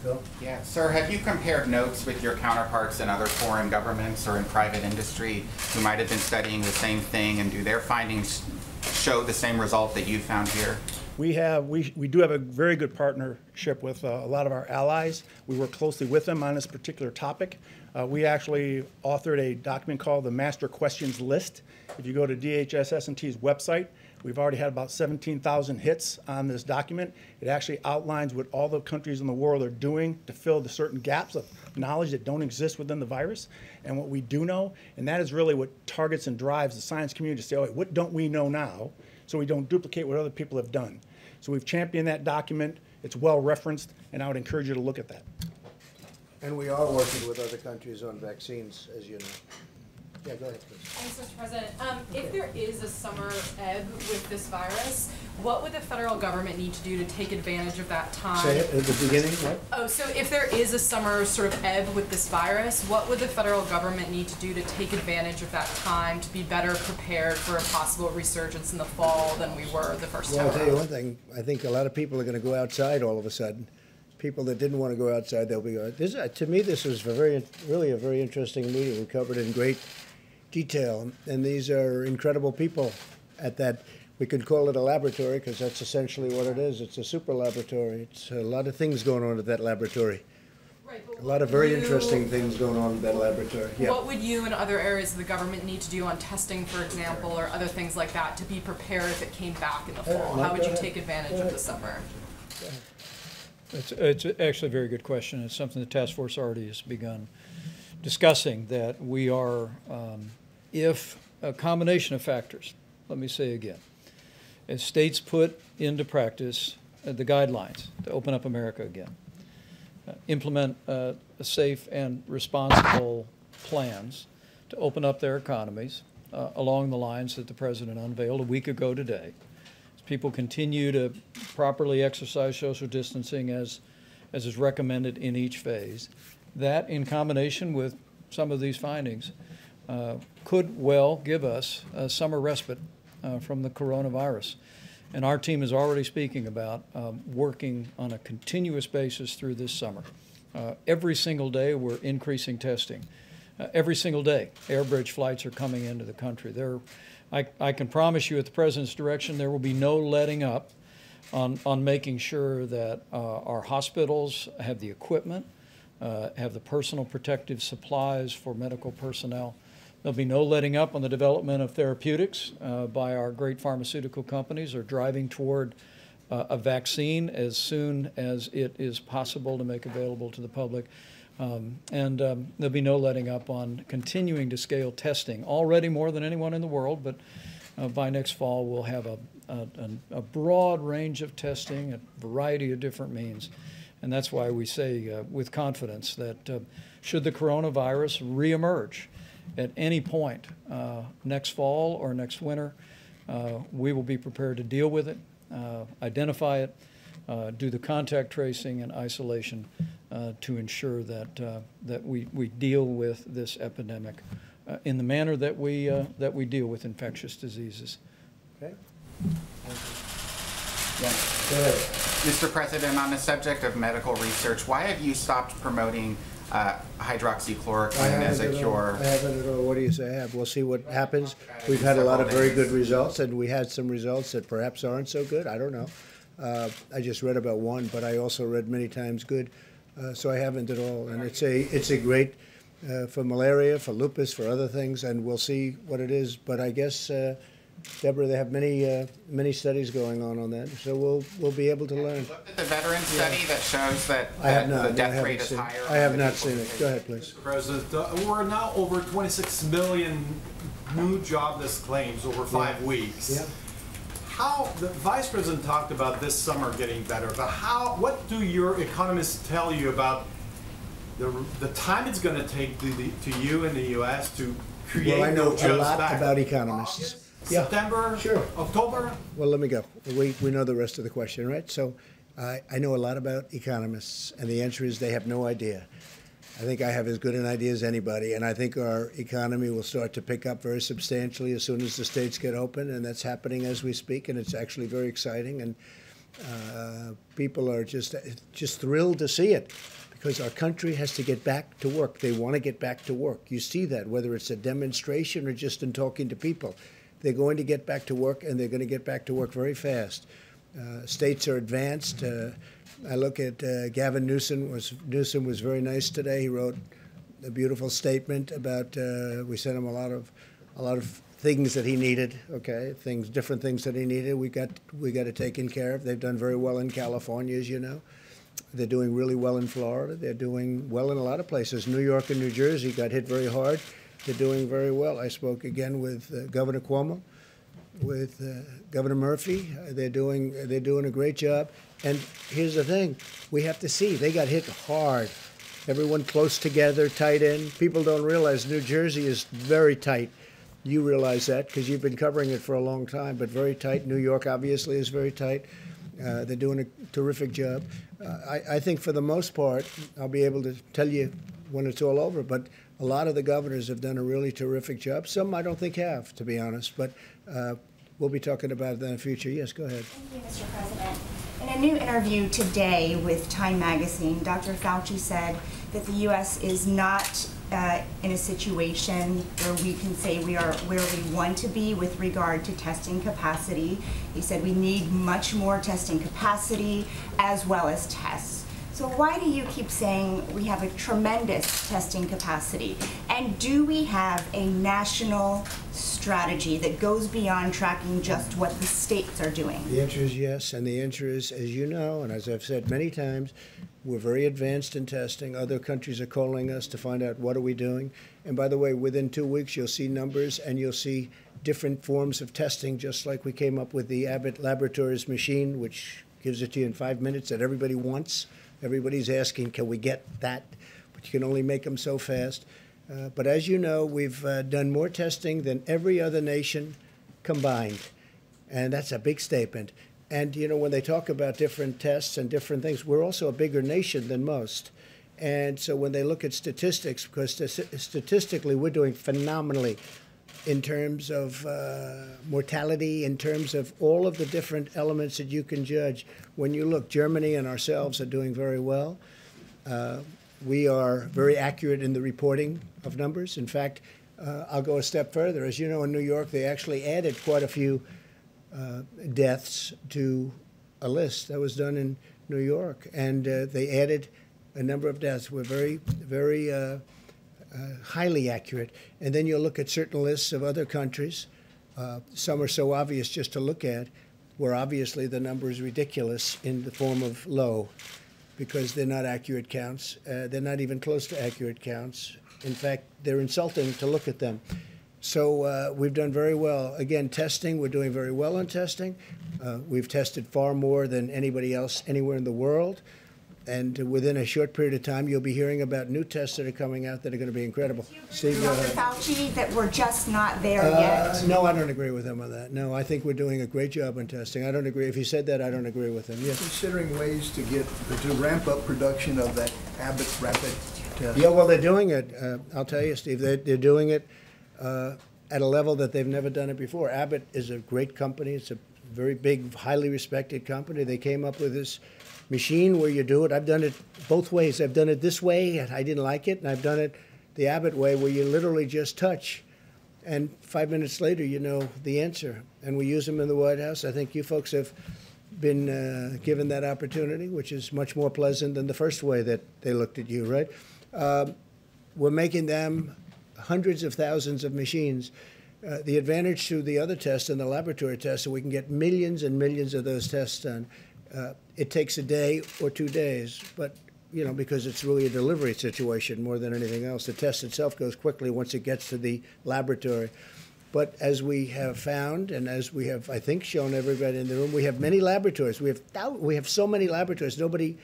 Phil? Yeah, sir, have you compared notes with your counterparts in other foreign governments or in private industry who might have been studying the same thing, and do their findings show the same result that you found here? We have, we, we do have a very good partnership with uh, a lot of our allies. We work closely with them on this particular topic. Uh, We actually authored a document called the Master Questions List. If you go to DHS&T's website, we've already had about 17,000 hits on this document. It actually outlines what all the countries in the world are doing to fill the certain gaps of knowledge that don't exist within the virus and what we do know. And that is really what targets and drives the science community to say, oh, wait, what don't we know now? So we don't duplicate what other people have done. So we've championed that document. It's well referenced, and I would encourage you to look at that. And we are working with other countries on vaccines, as you know. Yeah, go ahead, please. Thanks, Mr. President. Um, if there is a summer ebb with this virus, what would the federal government need to do to take advantage of that time? Say it at the beginning, what? Oh, so if there is a summer sort of ebb with this virus, what would the federal government need to do to take advantage of that time to be better prepared for a possible resurgence in the fall than we were the first Well, time I'll tell you one thing, I think a lot of people are gonna go outside all of a sudden. People that didn't wanna go outside, they'll be, going. this, uh, to me, this was a very, really a very interesting meeting. We covered in great detail, and these are incredible people at that, we could call it a laboratory, because that's essentially what it is. It's a super laboratory. It's a lot of things going on at that laboratory. Right, A lot of very you- interesting things going on at that laboratory, yeah. What would you and other areas of the government need to do on testing, for example, or other things like that to be prepared if it came back in the fall? no, How would you ahead. take advantage of the summer? It's, it's actually a very good question. It's something the task force already has begun discussing, that we are, um, if a combination of factors, let me say again, as states put into practice uh, the guidelines to open up America again, uh, implement uh, safe and responsible plans to open up their economies uh, along the lines that the president unveiled a week ago today. As people continue to properly exercise social distancing as, as is recommended in each phase, that in combination with some of these findings uh, could well give us a summer respite uh, from the coronavirus. And our team is already speaking about um, working on a continuous basis through this summer. Uh, every single day, we're increasing testing. Uh, every single day, air bridge flights are coming into the country. There, I, I can promise you, at the president's direction, there will be no letting up on, on making sure that uh, our hospitals have the equipment, uh, have the personal protective supplies for medical personnel. There'll be no letting up on the development of therapeutics uh, by our great pharmaceutical companies or driving toward uh, a vaccine as soon as it is possible to make available to the public. Um, and um, there'll be no letting up on continuing to scale testing, already more than anyone in the world, but uh, by next fall we'll have a, a, a broad range of testing, a variety of different means. And that's why we say uh, with confidence that uh, should the coronavirus reemerge at any point uh, next fall or next winter, uh, we will be prepared to deal with it, uh, identify it, uh, do the contact tracing and isolation to ensure that, that we, we deal with this epidemic in the manner that we, that we deal with infectious diseases. Okay? Ahead. Mr. President, on the subject of medical research, why have you stopped promoting uh, hydroxychloroquine as a cure? I haven't at all. What do you say I have? We'll see what happens. We've had a lot of very good results, and we had some results that perhaps aren't so good. I don't know. Uh, I just read about one, but I also read many times good. Uh, so I haven't at all. And it's a it's a great uh, for malaria, for lupus, for other things, and we'll see what it is. But I guess. Deborah, they have many, uh, many studies going on on that, so we'll, we'll be able to learn. Looked at the veteran study that shows that I have that not, the no, I death haven't rate is seen, higher. I have among not seen it. Go ahead, please. President, uh, we're now over 26 million new jobless claims over five weeks. Yeah. How, the Vice President talked about this summer getting better, but how, what do your economists tell you about the, the time it's take to, the, to you in the US to create Well, I know a jobs lot back? about economists. Yeah. September? Sure. October? Well, let me go. We, we know the rest of the question, right? So I, I know a lot about economists, and the answer is they have no idea. I think I have as good an idea as anybody, and I think our economy will start to pick up very substantially as soon as the states get open, and that's happening as we speak, and it's actually very exciting, and uh, people are just just thrilled to see it because our country has to get back to work. They want to get back to work. You see that whether it's a demonstration or just in talking to people. They're going to get back to work, and they're going to get back to work very fast. Uh, states are advanced. Uh, I look at uh, Gavin Newsom was Newsom was very nice today. He wrote a beautiful statement about. Uh, we sent him a lot of a lot of things that he needed. Okay, things different things that he needed. We got we got it taken care of. They've done very well in California, as you know. They're doing really well in Florida. They're doing well in a lot of places. New York and New Jersey got hit very hard. They're doing very well. I spoke again with uh, Governor Cuomo, with uh, Governor Murphy. Uh, they're doing they're doing a great job. And here's the thing: we have to see they got hit hard. Everyone close together, tight in. People don't realize New Jersey is very tight. You realize that because you've been covering it for a long time, but very tight. New York obviously is very tight. Uh, they're doing a terrific job. Uh, I, I think for the most part, I'll be able to tell you when it's all over, but a lot of the governors have done a really terrific job. Some I don't think have, to be honest, but uh, we'll be talking about that in the future. Yes, go ahead. Thank you, Mr. President. In a new interview today with Time Magazine, Dr. Fauci said that the U.S. is not uh, in a situation where we can say we are where we want to be with regard to testing capacity. He said we need much more testing capacity as well as tests. So why do you keep saying we have a tremendous testing capacity? And do we have a national strategy that goes beyond tracking just what the states are doing? The answer is yes, and the answer is, as you know, and as I've said many times, we're very advanced in testing. Other countries are calling us to find out what are we doing. And by the way, within two weeks, you'll see numbers and you'll see different forms of testing, just like we came up with the Abbott Laboratories machine, which gives it to you in five minutes that everybody wants. Everybody's asking, can we get that? But you can only make them so fast. Uh, but as you know, we've uh, done more testing than every other nation combined. And that's a big statement. And, you know, when they talk about different tests and different things, we're also a bigger nation than most. And so when they look at statistics, because st- statistically we're doing phenomenally in terms of uh, mortality, in terms of all of the different elements that you can judge. When you look, Germany and ourselves are doing very well. Uh, we are very accurate in the reporting of numbers. In fact, uh, I'll go a step further. As you know, in New York, they actually added quite a few uh, deaths to a list that was done in New York, and uh, they added a number of deaths. We're very, very uh, uh, highly accurate. And then you'll look at certain lists of other countries. Some are so obvious just to look at, where obviously the number is ridiculous in the form of low, because they're not accurate counts. Uh, they're not even close to accurate counts. In fact, they're insulting to look at them. So uh, we've done very well. Again, testing, we're doing very well on testing. Uh, we've tested far more than anybody else anywhere in the world. And within a short period of time, you'll be hearing about new tests that are coming out that are going to be incredible. Steve, go Dr. ahead. Fauci, that we're just not there Uh, yet? no, I don't agree with him on that. No, I think we're doing a great job on testing. I don't agree. If he said that, I don't agree with him. Yes. Considering ways to get, to ramp up production of that Abbott rapid test? Yeah, well, they're doing it. Uh, I'll tell you, Steve, they're, they're doing it uh, at a level that they've never done it before. Abbott is a great company. It's a very big, highly respected company. They came up with this machine where you do it. I've done it both ways. I've done it this way, and I didn't like it, and I've done it the Abbott way, where you literally just touch, and five minutes later, you know the answer. And we use them in the White House. I think you folks have been uh, given that opportunity, which is much more pleasant than the first way that they looked at you, right? Um, we're making them hundreds of thousands of machines. Uh, the advantage to the other tests and the laboratory tests is we can get millions and millions of those tests done. Uh, it takes a day or two days, but you know because it's really a delivery situation more than anything else. The test itself goes quickly once it gets to the laboratory. But as we have found, and as we have, I think, shown everybody in the room, we have many laboratories. We have we have so many laboratories. Nobody,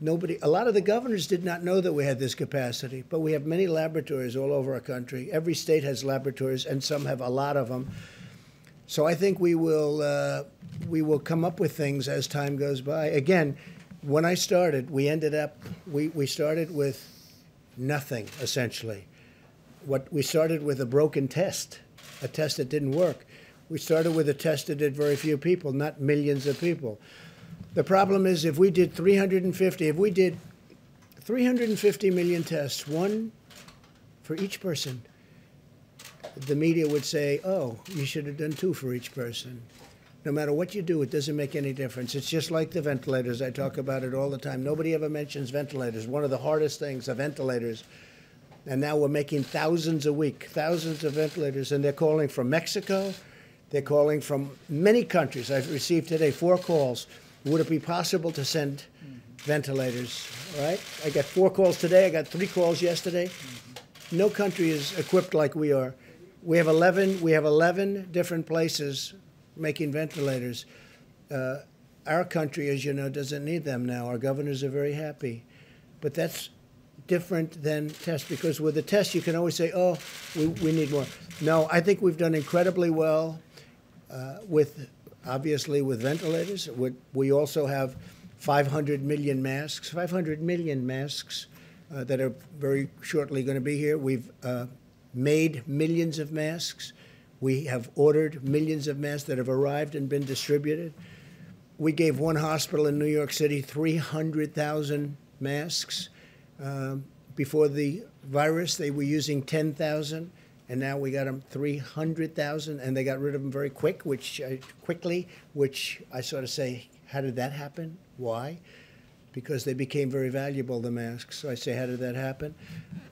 nobody. A lot of the governors did not know that we had this capacity, but we have many laboratories all over our country. Every state has laboratories, and some have a lot of them. So I think we will uh, we will come up with things as time goes by. Again, when I started, we ended up we, we started with nothing essentially. What we started with a broken test, a test that didn't work. We started with a test that did very few people, not millions of people. The problem is if we did 350, if we did 350 million tests, one for each person, the media would say, oh, you should have done two for each person. No matter what you do, it doesn't make any difference. It's just like the ventilators. I talk about it all the time. Nobody ever mentions ventilators. One of the hardest things are ventilators. And now we're making thousands a week, thousands of ventilators, and they're calling from Mexico. They're calling from many countries. I've received today four calls. Would it be possible to send ventilators? All right? I got four calls today. I got three calls yesterday. Mm-hmm. No country is equipped like we are. We have 11, we have 11 different places making ventilators. Uh, our country, as you know, doesn't need them now. Our governors are very happy. But that's different than tests because with the test, you can always say, oh, we, we need more. No, I think we've done incredibly well uh, with, obviously, with ventilators. We, we also have 500 million masks, 500 million masks uh, that are very shortly going to be here. We've uh, made millions of masks. We have ordered millions of masks that have arrived and been distributed. We gave one hospital in New York City 300,000 masks. Um, before the virus, they were using 10,000, and now we got them 300,000, and they got rid of them very quick, which uh, quickly, which I sort of say, how did that happen? Why? Because they became very valuable, the masks. So I say, how did that happen?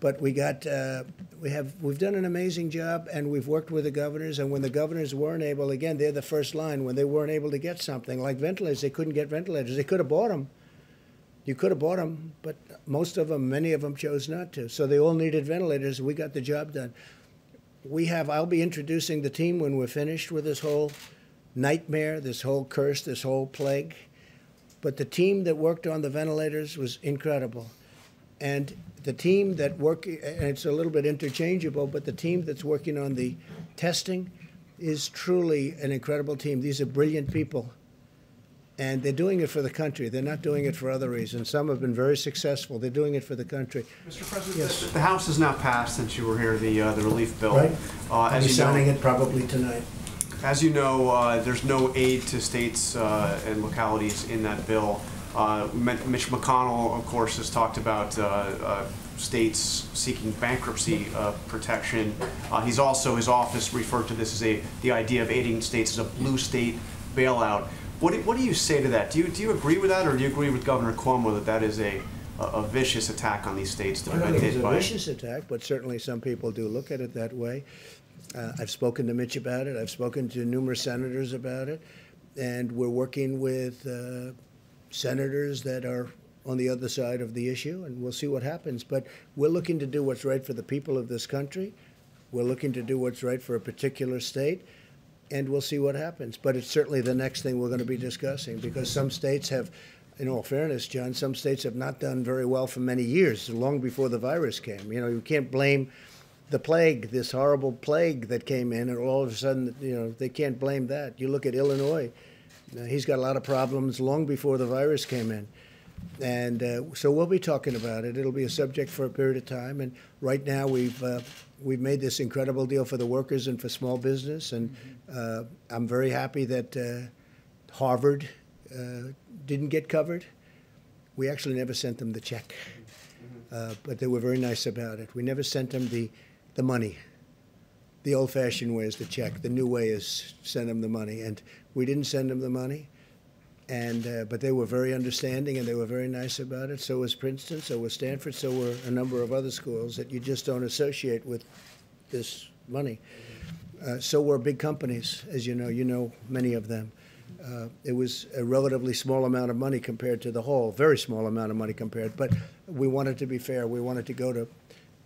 But we got, uh, we have, we've done an amazing job, and we've worked with the governors. And when the governors weren't able, again, they're the first line. When they weren't able to get something like ventilators, they couldn't get ventilators. They could have bought them. You could have bought them, but most of them, many of them chose not to. So they all needed ventilators. We got the job done. We have, I'll be introducing the team when we're finished with this whole nightmare, this whole curse, this whole plague. But the team that worked on the ventilators was incredible. And the team that work, and it's a little bit interchangeable, but the team that's working on the testing is truly an incredible team. These are brilliant people and they're doing it for the country. They're not doing it for other reasons. Some have been very successful. They're doing it for the country. Mr. President, Yes. the, House has now passed since you were here the uh, the relief bill. Right. Uh, I'll as be you know, signing it probably tonight. As you know, uh, there's no aid to states uh, and localities in that bill. Uh, Mitch McConnell, of course, has talked about uh, uh, states seeking bankruptcy uh, protection. Uh, He's also, his office referred to this as a, the idea of aiding states as a blue state bailout. What do, what do you say to that? Do you, do you agree with that, or do you agree with Governor Cuomo that that is a, a a vicious attack on these states that I don't think it's a vicious attack, but certainly some people do look at it that way. Uh, I've spoken to Mitch about it. I've spoken to numerous senators about it, and we're working with uh, senators that are on the other side of the issue, and we'll see what happens. But we're looking to do what's right for the people of this country. We're looking to do what's right for a particular state, and we'll see what happens. But it's certainly the next thing we're going to be discussing because some states have, in all fairness, John, some states have not done very well for many years, long before the virus came. You know, you can't blame the plague, this horrible plague that came in, and all of a sudden, you know, they can't blame that. You look at Illinois, uh, he's got a lot of problems long before the virus came in. And uh, so we'll be talking about it. It'll be a subject for a period of time. And right now, we've uh, we've made this incredible deal for the workers and for small business. And uh, I'm very happy that uh, Harvard uh, didn't get covered. We actually never sent them the check, but they were very nice about it. We never sent them the the money. The old-fashioned way is the check. The new way is send them the money, and we didn't send them the money and uh, but they were very understanding and they were very nice about it. So was Princeton, so was Stanford, so were a number of other schools that you just don't associate with this money. Uh, so were big companies, as you know. You know many of them. Uh, it was a relatively small amount of money compared to the whole, very small amount of money compared. But we wanted to be fair. We wanted to go to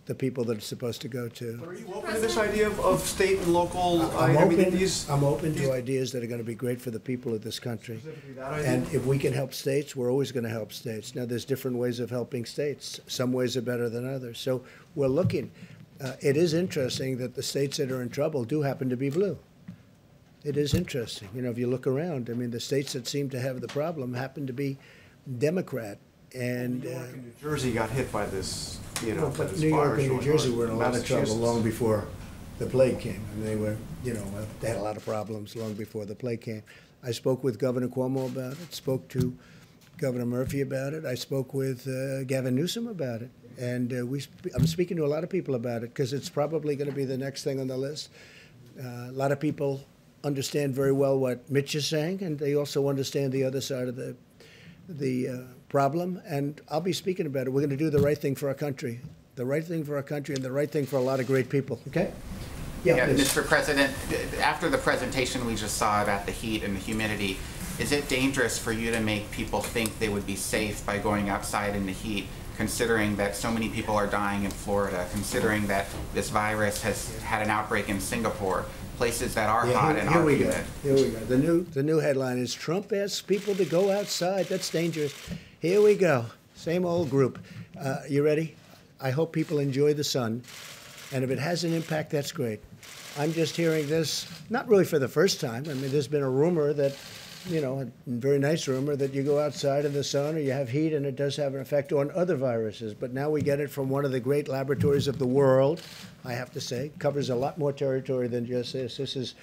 the people that it's supposed to go to. Are you open to this idea of, of state and local? I'm I mean, open, these, I'm open these- to ideas that are going to be great for the people of this country. Specifically that idea? And if we can help states, we're always going to help states. Now, there's different ways of helping states. Some ways are better than others. So we're looking. Uh, it is interesting that the states that are in trouble do happen to be blue. It is interesting. You know, if you look around, I mean, the states that seem to have the problem happen to be Democrat. And New uh, New Jersey got hit by this, you know, by but this New York virus and New Jersey were in a lot of trouble Massachusetts. long before the plague came. And they were, you know, uh, they had a lot of problems long before the plague came. I spoke with Governor Cuomo about it, spoke to Governor Murphy about it. I spoke with uh, Gavin Newsom about it. And uh, we, sp- I'm speaking to a lot of people about it because it's probably going to be the next thing on the list. Uh, a lot of people understand very well what Mitch is saying, and they also understand the other side of the the uh, problem. And I'll be speaking about it. We're going to do the right thing for our country, the right thing for our country, and the right thing for a lot of great people. Okay? Yeah, please. Mr. President, after the presentation we just saw about the heat and the humidity, is it dangerous for you to make people think they would be safe by going outside in the heat, considering that so many people are dying in Florida, considering that this virus has had an outbreak in Singapore, places that are Yeah, hot here, and here are we go. humid? Here we go. The new the new headline is Trump asks people to go outside. That's dangerous. Here we go. Same old group. Uh, you ready? I hope people enjoy the sun, and if it has an impact, that's great. I'm just hearing this not really for the first time. I mean, there's been a rumor that, you know, a very nice rumor that you go outside in the sun or you have heat, and it does have an effect on other viruses. But now we get it from one of the great laboratories of the world. I have to say, covers a lot more territory than just this. This is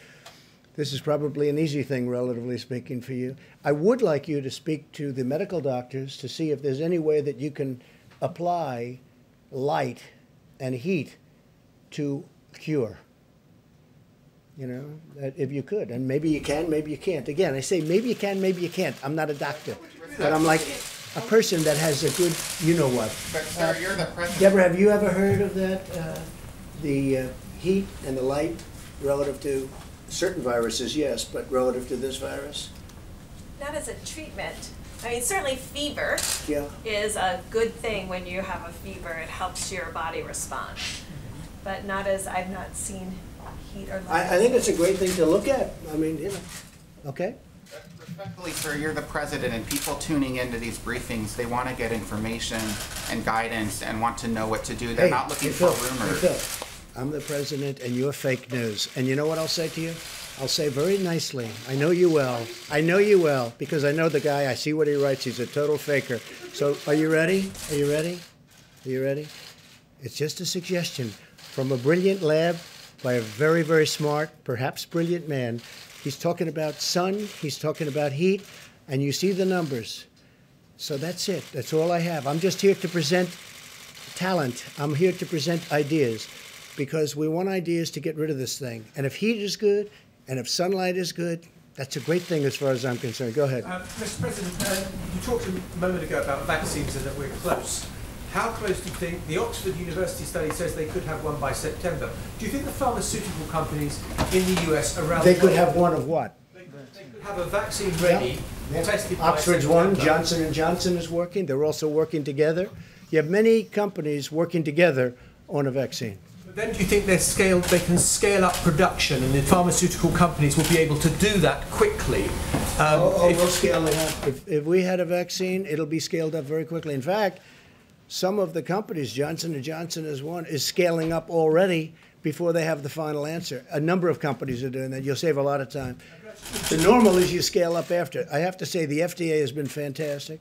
this is probably an easy thing, relatively speaking, for you. I would like you to speak to the medical doctors to see if there's any way that you can apply light and heat to cure. You know, if you could, and maybe you can, maybe you can't. Again, I say maybe you can, maybe you can't. I'm not a doctor, but I'm like a person that has a good, you know what. But sir, you're the president. Deborah, have you ever heard of that? Uh, the uh, heat and the light relative to certain viruses, yes, but relative to this virus? Not as a treatment. I mean, certainly fever Yeah. is a good thing when you have a fever. It helps your body respond. But not as, I've not seen heat or light. I, I think it's a great thing to look at. I mean, you know, okay? Respectfully, sir, you're the president, and people tuning into these briefings, they want to get information and guidance and want to know what to do. They're Hey, not looking for Phil, hey, rumors. I'm the president and you're fake news. And you know what I'll say to you? I'll say very nicely, I know you well. I know you well because I know the guy. I see what he writes. He's a total faker. So are you ready? Are you ready? Are you ready? It's just a suggestion from a brilliant lab by a very, very smart, perhaps brilliant man. He's talking about sun, he's talking about heat, and you see the numbers. So that's it. That's all I have. I'm just here to present talent. I'm here to present ideas because we want ideas to get rid of this thing. And if heat is good and if sunlight is good, that's a great thing as far as I'm concerned. Go ahead. Uh, Mr. President, uh, you talked a moment ago about vaccines and that we're close. How close do you think the Oxford University study says they could have one by September? Do you think the pharmaceutical companies in the US around They the could have one of what? They could have a vaccine ready, tested Oxford's one, Johnson and Johnson is working. They're also working together. You have many companies working together on a vaccine. But Then do you think they're scaled, they can scale up production and the pharmaceutical companies will be able to do that quickly? Um, Oh, oh, if- we'll scale it up. If, if we had a vaccine, it'll be scaled up very quickly. In fact, some of the companies, Johnson and Johnson is one, is scaling up already before they have the final answer. A number of companies are doing that. You'll save a lot of time. The normal is you scale up after. I have to say the FDA has been fantastic.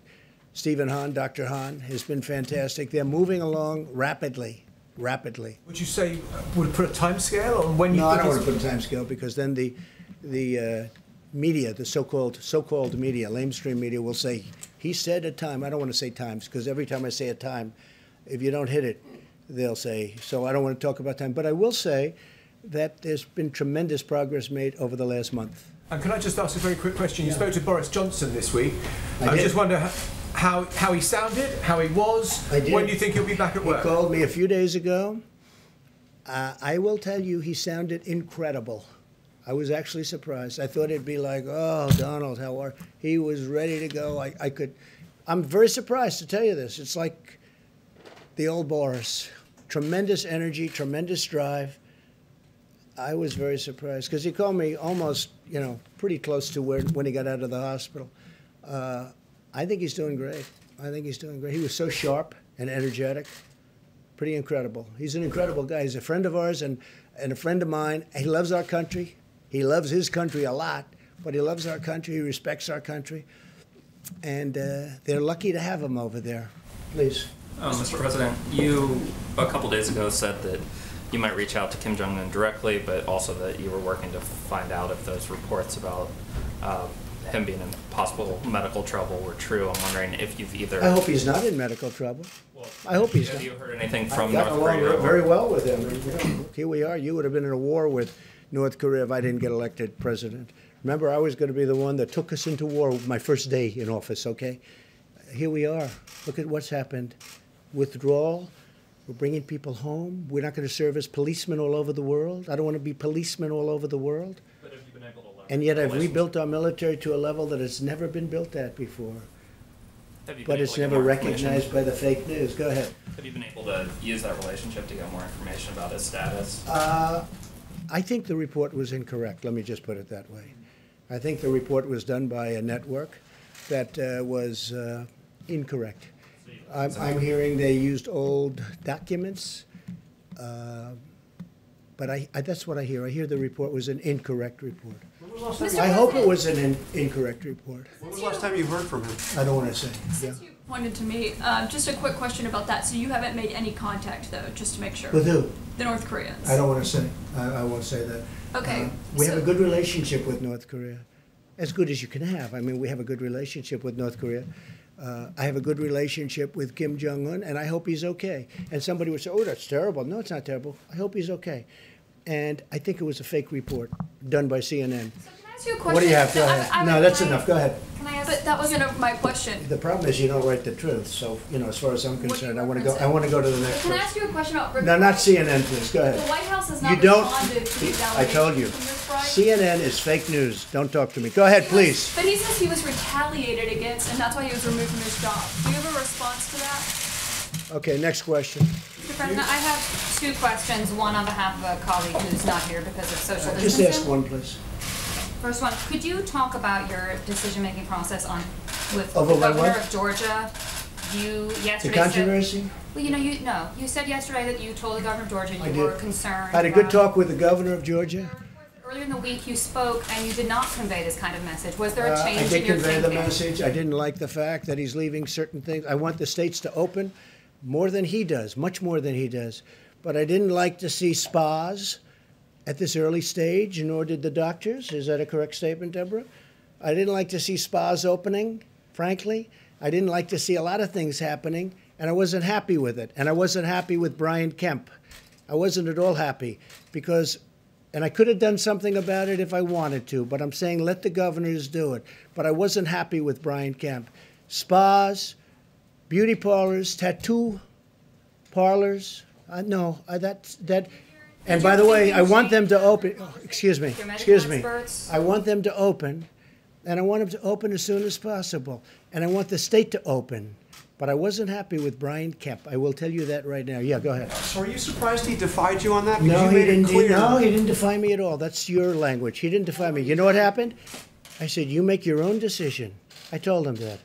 Stephen Hahn, Dr. Hahn, has been fantastic. They're moving along rapidly, rapidly. Would you say, would put a timescale on when you No, I don't want to put a time scale because then the, the uh, media, the so-called, so-called media, lamestream media will say, he said a time. I don't want to say times because every time I say a time, if you don't hit it, they'll say, so I don't want to talk about time. But I will say that there's been tremendous progress made over the last month. And can I just ask a very quick question? You spoke to Boris Johnson this week. I I, just wonder h- how, how he sounded, how he was. When do you think he'll be back at He work? called me a few days ago. Uh, I will tell you, he sounded incredible. I was actually surprised. I thought it'd be like, oh, Donald, how are He was ready to go. I, I could. I'm very surprised to tell you this. It's like the old Boris. Tremendous energy, tremendous drive. I was very surprised because he called me almost, you know, pretty close to where when he got out of the hospital. Uh, I think he's doing great. I think he's doing great. He was so sharp and energetic, pretty incredible. He's an incredible guy. He's a friend of ours and, and a friend of mine. He loves our country. He loves his country a lot, but he loves our country. He respects our country, and uh, they're lucky to have him over there. Please. Um, Mr. President, you a couple days ago said that you might reach out to Kim Jong Un directly, but also that you were working to find out if those reports about uh, him being in possible medical trouble were true. I'm wondering if you've either. I hope he's not in medical trouble. Well, I hope he's not. Have you heard anything from gotten North along Korea? or- Very well with him. And, you know, Here we are. You would have been in a war with North Korea if I didn't get elected president. Remember, I was going to be the one that took us into war my first day in office, okay? Here we are. Look at what's happened. Withdrawal. We're bringing people home. We're not going to serve as policemen all over the world. I don't want to be policemen all over the world. But have you been able to leverage And yet I've rebuilt our military to a level that it's never been built at before. Have you been But it's never recognized by the fake news. Go ahead. Have you been able to use that relationship to get more information about his status? Uh, I think the report was incorrect, let me just put it that way. I think the report was done by a network that uh, was uh, incorrect. I'm, I'm hearing they used old documents, uh, but I, I, that's what I hear. I hear the report was an incorrect report. When was the last Mr. time I hope it was an in- incorrect report. When was the last time you heard from him? I don't want to say, yeah. Since you pointed to me, um, just a quick question about that. So you haven't made any contact though, just to make sure? With who? The North Koreans? I don't want to say. I, I won't say that. Okay, Uh, We have a so- good relationship with North Korea, as good as you can have. I mean, we have a good relationship with North Korea. Uh, I have a good relationship with Kim Jong Un, and I hope he's okay. And somebody would say, "Oh, that's terrible." No, it's not terrible. I hope he's okay. And I think it was a fake report done by CNN. Can I ask you a question? What do you have? Go So I- ahead. I No, that's I- enough. Go ahead. Can I ask? But that wasn't a- my question. The problem is you don't write the truth. So you know, as far as I'm What are you concerned, I want to go. I want to go to the next Can I ask you a question about? No, not CNN, please. Go ahead. The White House has You not don't. responded to these I told you. From this Friday. CNN is fake news. Don't talk to me. Go ahead, please. But he says he was retaliated against, and that's why he was removed from his job. Do you have a response to that? Okay, next question. Mr. President, I have two questions, one on behalf of a colleague who's not here because of social distancing. Just ask one, please. First one, could you talk about your decision-making process on, with Over the my governor what? of Georgia? You The yesterday said. controversy? Well, you know, you, no, you said yesterday that you told the governor of Georgia I you were concerned. I had a good about- talk with the governor of Georgia. Earlier in the week, you spoke and you did not convey this kind of message. Was there a Uh, change I in did your convey the message. I didn't like the fact that he's leaving certain things. I want the states to open more than he does, much more than he does. But I didn't like to see spas at this early stage, nor did the doctors. Is that a correct statement, Deborah? I didn't like to see spas opening, frankly. I didn't like to see a lot of things happening, and I wasn't happy with it. And I wasn't happy with Brian Kemp. I wasn't at all happy because, and I could have done something about it if I wanted to, but I'm saying let the governors do it. But I wasn't happy with Brian Kemp. Spas, beauty parlors, tattoo parlors. Uh, no, uh, that's that. And by the way, I want them to open. oh, excuse me. Excuse me. I want them to open, and I want them to open as soon as possible. And I want the state to open. But I wasn't happy with Brian Kemp. I will tell you that right now. Yeah, go ahead. So are you surprised he defied you on that? Because No, you he made didn't. clear. No, he didn't defy me at all. That's your language. He didn't defy me. You know what happened? I said, "You make your own decision." I told him that.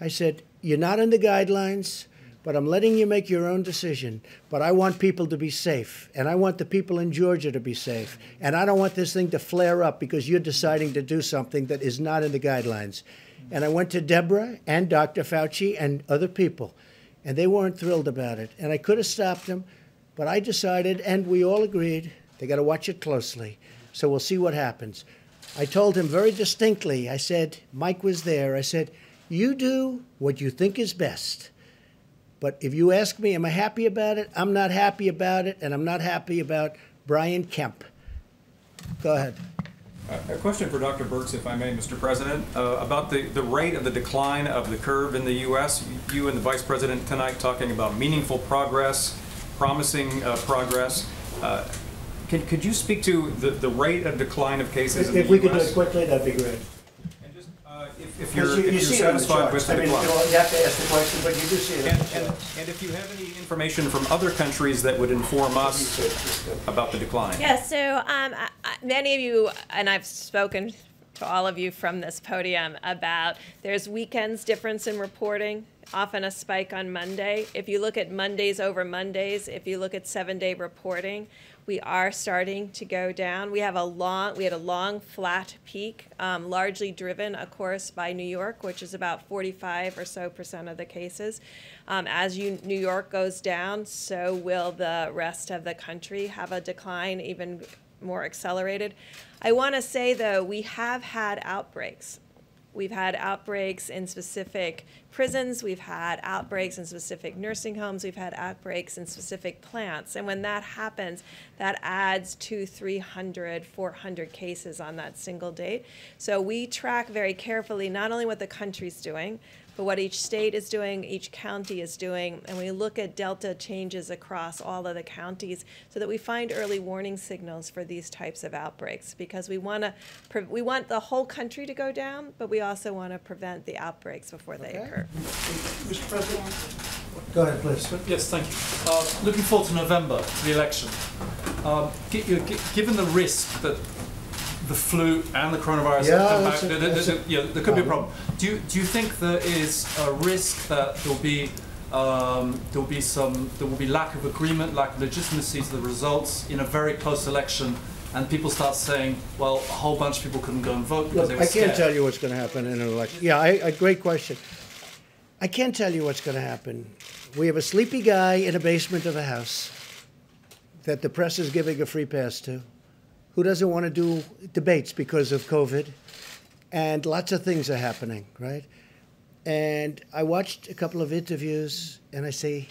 I said, "You're not in the guidelines, but I'm letting you make your own decision. But I want people to be safe, and I want the people in Georgia to be safe, and I don't want this thing to flare up because you're deciding to do something that is not in the guidelines." And I went to Deborah and Dr. Fauci and other people, and they weren't thrilled about it. And I could have stopped them, but I decided, and we all agreed, they got to watch it closely. So we'll see what happens. I told him very distinctly, I said, Mike was there, I said, you do what you think is best. But if you ask me, am I happy about it? I'm not happy about it, and I'm not happy about Brian Kemp. Go ahead. A question for Dr. Birx, if I may, Mr. President, uh, about the, the rate of the decline of the curve in the U.S. You and the Vice President tonight talking about meaningful progress, promising uh, progress. Uh, can, could you speak to the, the rate of decline of cases in If, the if we could do it quickly, that'd be great. If you're, You- if you you're see it the satisfied with I the mean, decline. you have to ask the question, but you do see it And, and, and if you have any information from other countries that would inform us about the decline. Yeah, so um, I, I- many of you, and I've spoken to all of you from this podium about there's weekends difference in reporting, often a spike on Monday. If you look at Mondays over Mondays, if you look at seven day reporting, we are starting to go down. We have a long, we had a long flat peak, um, largely driven, of course, by New York, which is about 45 or so percent of the cases. Um, as you, New York goes down, so will the rest of the country have a decline, even more accelerated. I want to say, though, we have had outbreaks We've had outbreaks in specific prisons, we've had outbreaks in specific nursing homes, we've had outbreaks in specific plants. And when that happens, that adds to 300, 400 cases on that single date. So we track very carefully not only what the country's doing, but what each state is doing, each county is doing, and we look at delta changes across all of the counties so that we find early warning signals for these types of outbreaks because we want to we want the whole country to go down, but we also want to prevent the outbreaks before they occur. Mr. President? Go ahead, please. Yes, thank you. Uh, looking forward to November, the election. Um, gi- you given the risk that the flu and the coronavirus Yeah, come back, a- there- there- there- yeah, there could be a problem. problem. Do you, do you think there is a risk that there'll be um, there'll be some there will be lack of agreement, lack of legitimacy to the results in a very close election, and people start saying, well, a whole bunch of people couldn't go and vote because Look, they were I scared. can't tell you what's going to happen in an election. Yeah, I, a great question. I can't tell you what's going to happen. We have a sleepy guy in a basement of a house that the press is giving a free pass to, who doesn't want to do debates because of COVID, and lots of things are happening, right? And I watched a couple of interviews, and I say,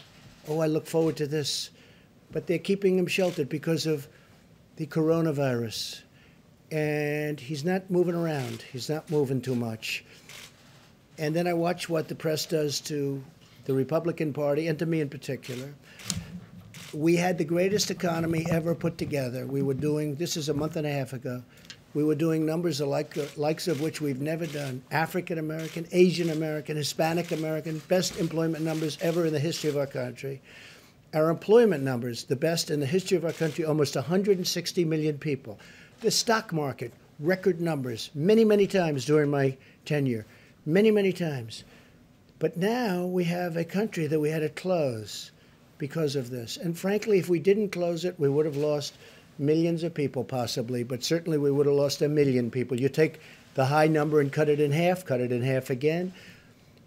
"Oh, I look forward to this," but they're keeping him sheltered because of the coronavirus and he's not moving around. He's not moving too much. And then I watch what the press does to the Republican Party and to me in particular. We had the greatest economy ever put together. We were doing this is a month and a half ago. We were doing numbers alike, likes of which we've never done. African American, Asian American, Hispanic American, best employment numbers ever in the history of our country. Our employment numbers, the best in the history of our country, almost 160 million people. The stock market, record numbers, many, many times during my tenure, many, many times. But now we have a country that we had to close because of this. And frankly, if we didn't close it, we would have lost millions of people possibly, but certainly we would have lost a million people. You take the high number and cut it in half, cut it in half again.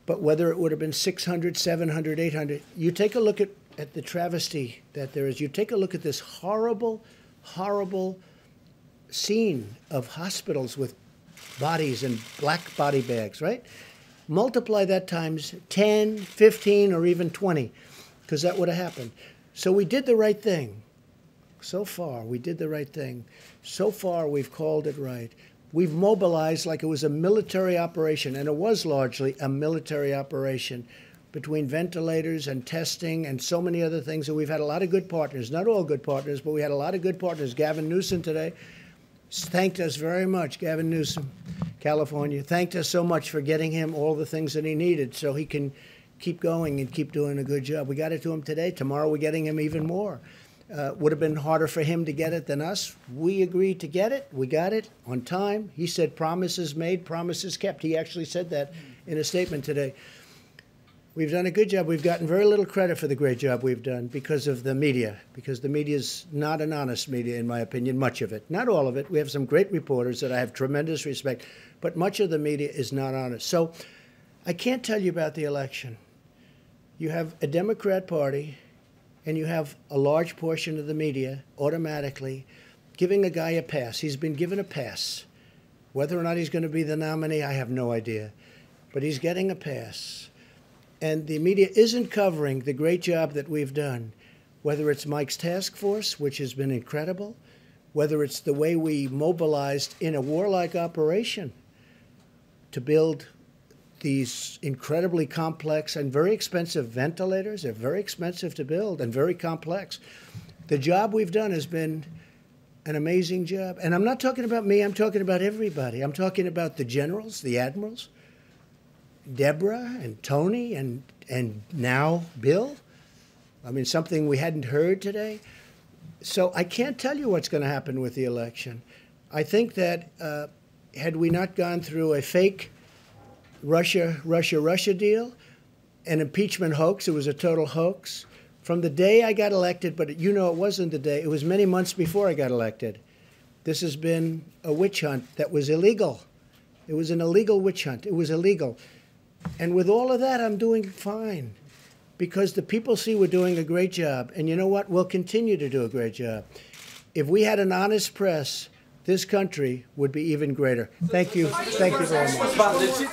But whether it would have been 600, 700, 800, you take a look at, at the travesty that there is. You take a look at this horrible, horrible scene of hospitals with bodies in black body bags, right? Multiply that times 10, 15, or even 20, because that would have happened. So we did the right thing. So far, we did the right thing. So far, we've called it right. We've mobilized like it was a military operation, and it was largely a military operation between ventilators and testing and so many other things. And we've had a lot of good partners, not all good partners, but we had a lot of good partners. Gavin Newsom today thanked us very much, Gavin Newsom, California, thanked us so much for getting him all the things that he needed so he can keep going and keep doing a good job. We got it to him today. Tomorrow we're getting him even more. Uh, would have been harder for him to get it than us. We agreed to get it. We got it on time. He said promises made, promises kept. He actually said that in a statement today. We've done a good job. We've gotten very little credit for the great job we've done because of the media, because the media is not an honest media, in my opinion, much of it. Not all of it. We have some great reporters that I have tremendous respect, but much of the media is not honest. So I can't tell you about the election. You have a Democrat Party, and you have a large portion of the media automatically giving a guy a pass. He's been given a pass. Whether or not he's going to be the nominee, I have no idea. But he's getting a pass and the media isn't covering the great job that we've done, whether it's Mike's task force, which has been incredible, whether it's the way we mobilized in a warlike operation to build these incredibly complex and very expensive ventilators. They're very expensive to build and very complex. The job we've done has been an amazing job. And I'm not talking about me, I'm talking about everybody. I'm talking about the generals, the admirals, Deborah and Tony and and now Bill. I mean, something we hadn't heard today. So I can't tell you what's going to happen with the election. I think that uh, had we not gone through a fake Russia, Russia, Russia deal, an impeachment hoax, it was a total hoax. From the day I got elected, but you know it wasn't the day, it was many months before I got elected. This has been a witch hunt that was illegal. It was an illegal witch hunt. It was illegal. And with all of that, I'm doing fine because the people see we're doing a great job. And you know what? We'll continue to do a great job. If we had an honest press, this country would be even greater. Thank you. Thank you very much.